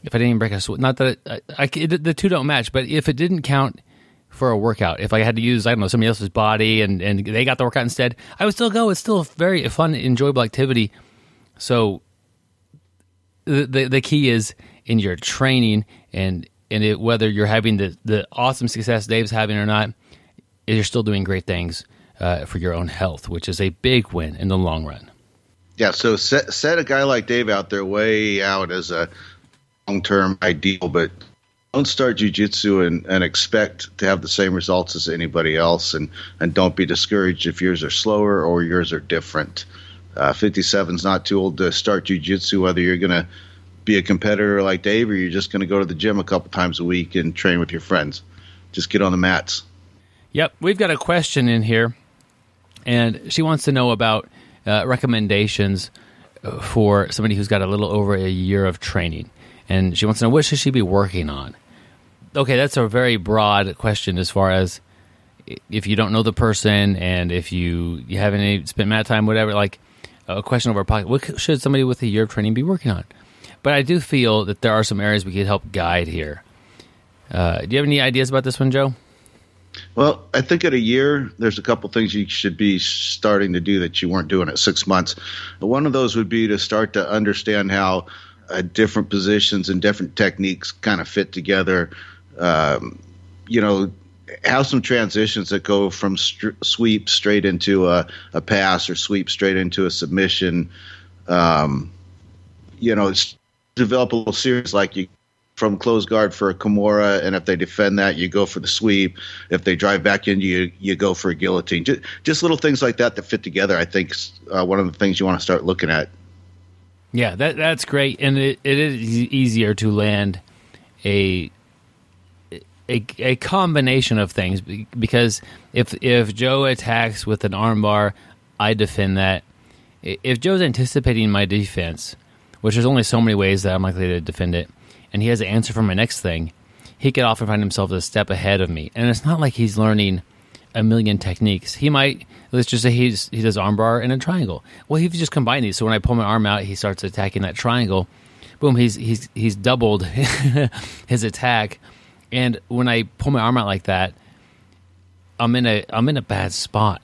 if I didn't even break a sweat, not that it, I, I, the two don't match, but if it didn't count for a workout, if I had to use, I don't know, somebody else's body and, and they got the workout instead, I would still go. It's still a very fun, enjoyable activity. So the, the, key is in your training and and it, whether you're having the, the awesome success Dave's having or not, you're still doing great things uh, for your own health, which is a big win in the long run. Yeah, so set set a guy like Dave out there way out as a long term ideal, but don't start jujitsu and, and expect to have the same results as anybody else, and, and don't be discouraged if yours are slower or yours are different. Uh, 57 is not too old to start jujitsu, whether you're going to be a competitor like Dave or you're just going to go to the gym a couple times a week and train with your friends. Just get on the mats. Yep. We've got a question in here, and she wants to know about uh, recommendations for somebody who's got a little over a year of training. And she wants to know what should she be working on? Okay, that's a very broad question as far as if you don't know the person and if you you haven't spent mat time, whatever, like a question over our pocket, what should somebody with a year of training be working on? But I do feel that there are some areas we could help guide here. Uh, do you have any ideas about this one, Joe? Well, I think at a year, there's a couple things you should be starting to do that you weren't doing at six months. One of those would be to start to understand how uh, different positions and different techniques kind of fit together. Um, you know, have some transitions that go from sweep straight into a, a, pass or sweep straight into a submission. Um, you know, develop a little series like you from close guard for a Kimura, and if they defend that, you go for the sweep. If they drive back in, you you go for a guillotine. Just, just little things like that that fit together. I think uh, one of the things you want to start looking at. Yeah, that that's great, and it, it is easier to land a a, a combination of things because if if Joe attacks with an armbar, I defend that. If Joe's anticipating my defense, which there's only so many ways that I'm likely to defend it, and he has an answer for my next thing, he could often find himself a step ahead of me. And it's not like he's learning a million techniques. He might let's just say he's he does armbar and a triangle. Well, he just combine these. So when I pull my arm out, he starts attacking that triangle. Boom, he's he's he's doubled his attack and when I pull my arm out like that, I'm in a I'm in a bad spot,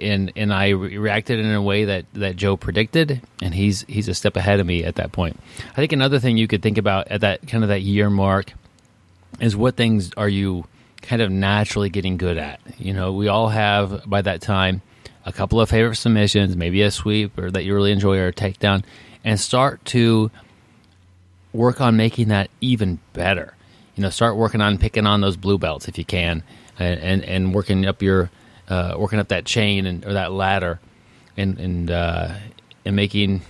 and and I re- reacted in a way that that Joe predicted, and he's he's a step ahead of me at that point. I think another thing you could think about at that kind of that year mark is what things are you kind of naturally getting good at. You know, we all have by that time a couple of favorite submissions, maybe a sweep or that you really enjoy or a takedown, and start to work on making that even better you know, start working on picking on those blue belts if you can, and and, and working up your uh, working up that chain and or that ladder, and and uh, and making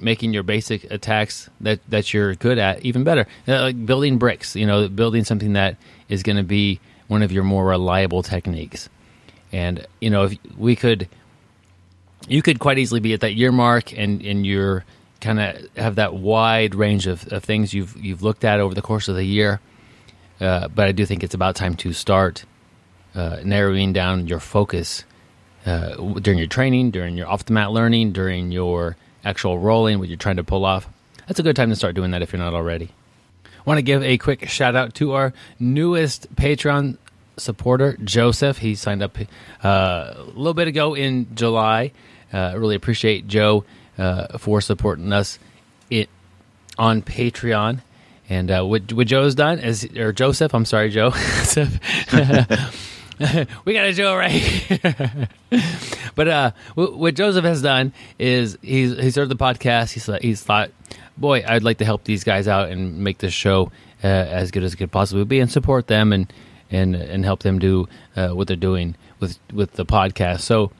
making your basic attacks that that you're good at even better. Uh, like building bricks, you know, building something that is going to be one of your more reliable techniques. And you know, if we could, you could quite easily be at that year mark, and and you're kind of have that wide range of, of things you've you've looked at over the course of the year. Uh, but I do think it's about time to start uh, narrowing down your focus uh, during your training, during your off the mat learning, during your actual rolling, what you're trying to pull off. That's a good time to start doing that if you're not already. I want to give a quick shout out to our newest Patreon supporter, Joseph. He signed up uh, a little bit ago in July. Uh, really appreciate Joe uh, for supporting us it on Patreon. And uh, what, what Joe's done is, or Joseph, I'm sorry, Joe. we got a Joe right. but uh, what Joseph has done is he's he's heard the podcast. He's he's thought, boy, I'd like to help these guys out and make this show uh, as good as it could possibly be, and support them and and and help them do uh, what they're doing with with the podcast. So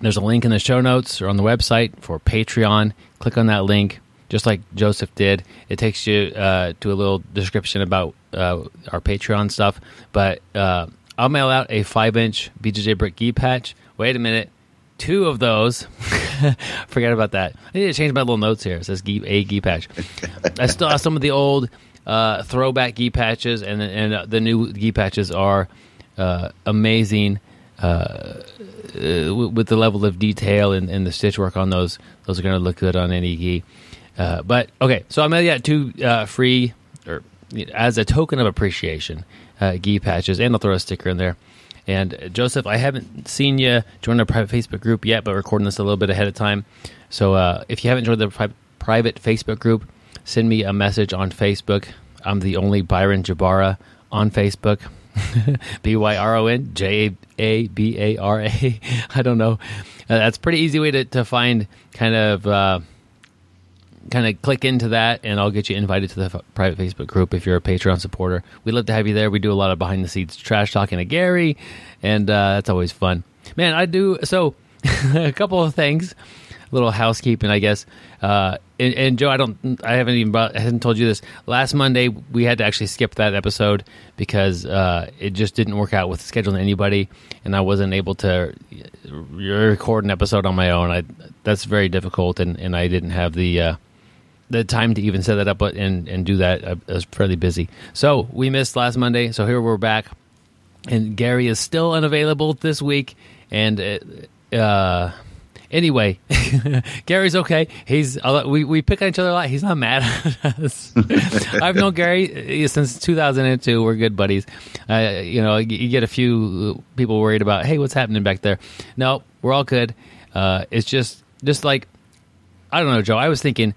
there's a link in the show notes or on the website for Patreon. Click on that link just like Joseph did. It takes you uh, to a little description about uh, our Patreon stuff. But uh, I'll mail out a five inch BJJ Brick gi patch. Wait a minute. Two of those. Forget about that. I need to change my little notes here. It says gi, a gi patch. I still have some of the old uh, throwback gi patches, and, and uh, the new gi patches are uh, amazing. Uh, with the level of detail and, and, the stitch work on those, those are going to look good on any gi. Uh, but okay, so I'm gonna get two uh, free or as a token of appreciation, uh, gi patches, and I'll throw a sticker in there. And uh, Joseph, I haven't seen you join our private Facebook group yet, but recording this a little bit ahead of time. So uh, if you haven't joined the pri- private Facebook group, send me a message on Facebook. I'm the only Byron Jabara on Facebook. B Y R O N J A B A R A. I don't know. Uh, that's pretty easy way to, to find kind of uh, kind of click into that and I'll get you invited to the f- private Facebook group if you're a Patreon supporter. We'd love to have you there. We do a lot of behind the scenes trash talking to Gary, and uh, that's always fun. Man, I do so a couple of things, a little housekeeping, I guess. Uh, and, and, Joe, I don't, I haven't even, brought, I haven't told you this. Last Monday, we had to actually skip that episode because uh, it just didn't work out with scheduling anybody, and I wasn't able to record an episode on my own. I, that's very difficult, and, and I didn't have the uh, the time to even set that up and and do that. I was fairly busy, so we missed last Monday. So here we're back. and Gary is still unavailable this week. And uh, uh anyway, Gary's okay. He's we we pick on each other a lot. He's not mad at us. I've known Gary uh, since 2002. We're good buddies. Uh, you know, you get a few people worried about, hey, what's happening back there? No, we're all good. Uh, it's just just like I don't know, Joe. I was thinking,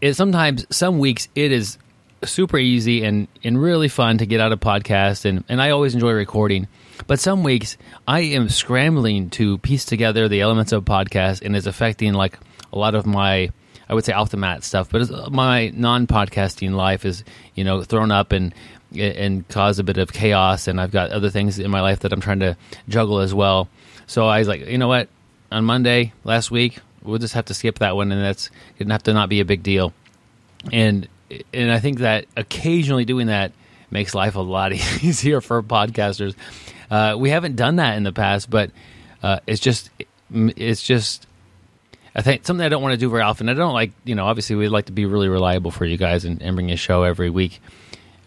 it, sometimes some weeks it is super easy and, and really fun to get out a podcast and, and I always enjoy recording. But some weeks I am scrambling to piece together the elements of a podcast and it's affecting like a lot of my I would say off the mat stuff, but uh, my non podcasting life is, you know, thrown up and and cause a bit of chaos and I've got other things in my life that I'm trying to juggle as well. So I was like, you know what? On Monday last week, we'll just have to skip that one and that's gonna have to not be a big deal. And and I think that occasionally doing that makes life a lot easier for podcasters. Uh, we haven't done that in the past, but uh, it's just it's just I think something I don't want to do very often. I don't like you know obviously we'd like to be really reliable for you guys and, and bring a show every week,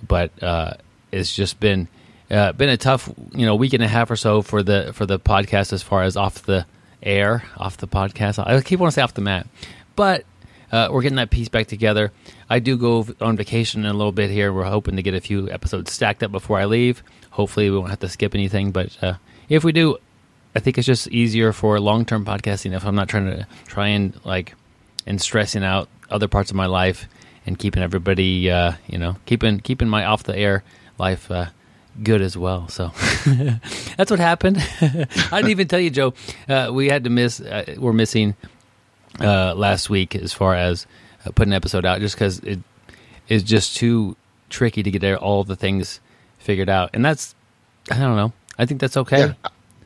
but uh, it's just been uh, been a tough you know week and a half or so for the for the podcast as far as off the air off the podcast. I keep wanting to say off the mat, but uh, we're getting that piece back together. I do go on vacation in a little bit here. We're hoping to get a few episodes stacked up before I leave. Hopefully, we won't have to skip anything. But uh, if we do, I think it's just easier for long term podcasting if I'm not trying to try and like and stressing out other parts of my life and keeping everybody, uh, you know, keeping keeping my off the air life uh, good as well. So that's what happened. I didn't even tell you, Joe. Uh, we had to miss. Uh, we're missing uh, last week as far as uh, putting an episode out, just because it is just too tricky to get there all the things figured out, and that's I don't know. I think that's okay. Yeah,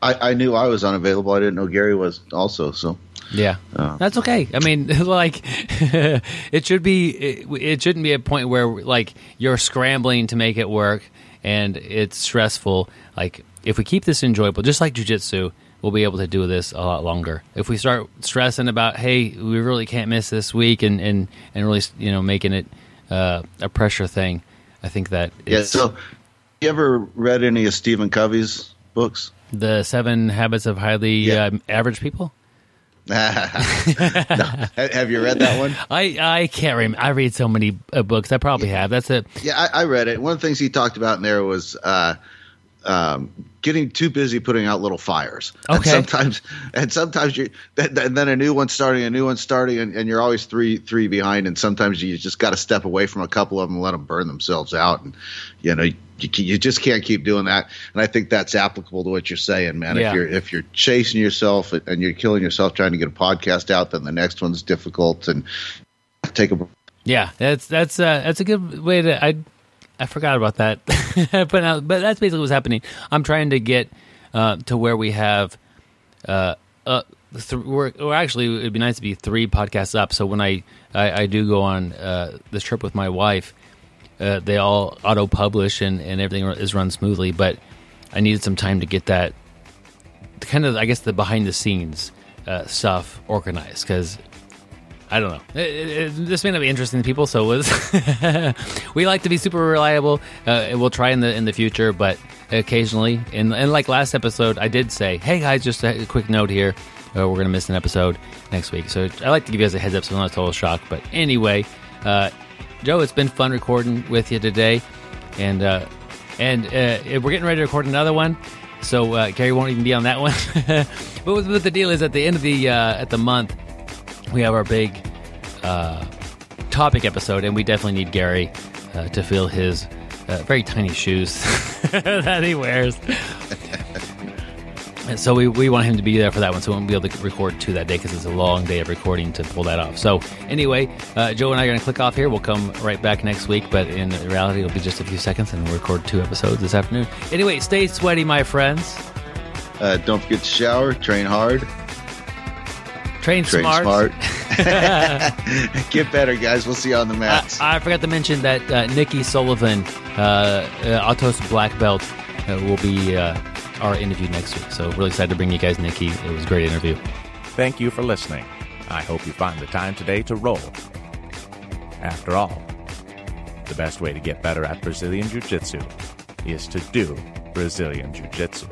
I, I knew I was unavailable. I didn't know Gary was also. So yeah, uh, that's okay. I mean, like it should be. It, it shouldn't be a point where like you're scrambling to make it work and it's stressful. Like if we keep this enjoyable, just like jujitsu, we'll be able to do this a lot longer. If we start stressing about, hey, we really can't miss this week, and and, and really, you know, making it uh, a pressure thing, I think that yeah. So, you ever read any of Stephen Covey's books? The Seven Habits of Highly yeah. uh, Average People. no. Have you read that one? I, I can't remember. I read so many uh, books. I probably have. That's it. Yeah, I, I, read it. One of the things he talked about in there was uh, um, getting too busy putting out little fires. Okay. And sometimes, and sometimes you, and then a new one starting, a new one starting, and, and you're always three three behind. And sometimes you just got to step away from a couple of them and let them burn themselves out. And you know, you, you just can't keep doing that. And I think that's applicable to what you're saying, man. Yeah. If you're if you're chasing yourself and you're killing yourself trying to get a podcast out, then the next one's difficult. And take a yeah, that's that's uh, that's a good way to. I I forgot about that. but uh, but that's basically what's happening. I'm trying to get uh, to where we have. Uh, uh, th- we're, or actually, it'd be nice to be three podcasts up. So when I I, I do go on uh, this trip with my wife, uh, they all auto publish and, and everything is run smoothly. But I needed some time to get that kind of I guess the behind the scenes uh, stuff organized because I don't know. It, it, this may not be interesting to people, so we like to be super reliable. Uh, we'll try in the in the future, but occasionally, and, and like last episode, I did say, "Hey guys, just a quick note here, uh, we're gonna miss an episode next week." So I like to give you guys a heads up, so I'm not total shock. But anyway, uh, Joe, it's been fun recording with you today, and uh, and uh, we're getting ready to record another one. So uh, won't even be on that one. but, but the deal is, at the end of the at the month we have our big uh, topic episode, and we definitely need Gary uh, to fill his uh, very tiny shoes that he wears. and so we, we want him to be there for that one, so we won't be able to record two that day because it's a long day of recording to pull that off. So anyway, uh, Joe and I are going to click off here. We'll come right back next week, but in reality, it'll be just a few seconds, and we'll record two episodes this afternoon. Anyway, stay sweaty, my friends. Uh, don't forget to shower, train hard, Train, Train smart. smart. Get better, guys. We'll see you on the mats. I, I forgot to mention that uh, Nikki Sullivan, uh, uh, Atos Black Belt, uh, will be uh, our interview next week. So really excited to bring you guys Nikki. It was a great interview. Thank you for listening. I hope you find the time today to roll. After all, the best way to get better at Brazilian Jiu Jitsu is to do Brazilian Jiu Jitsu.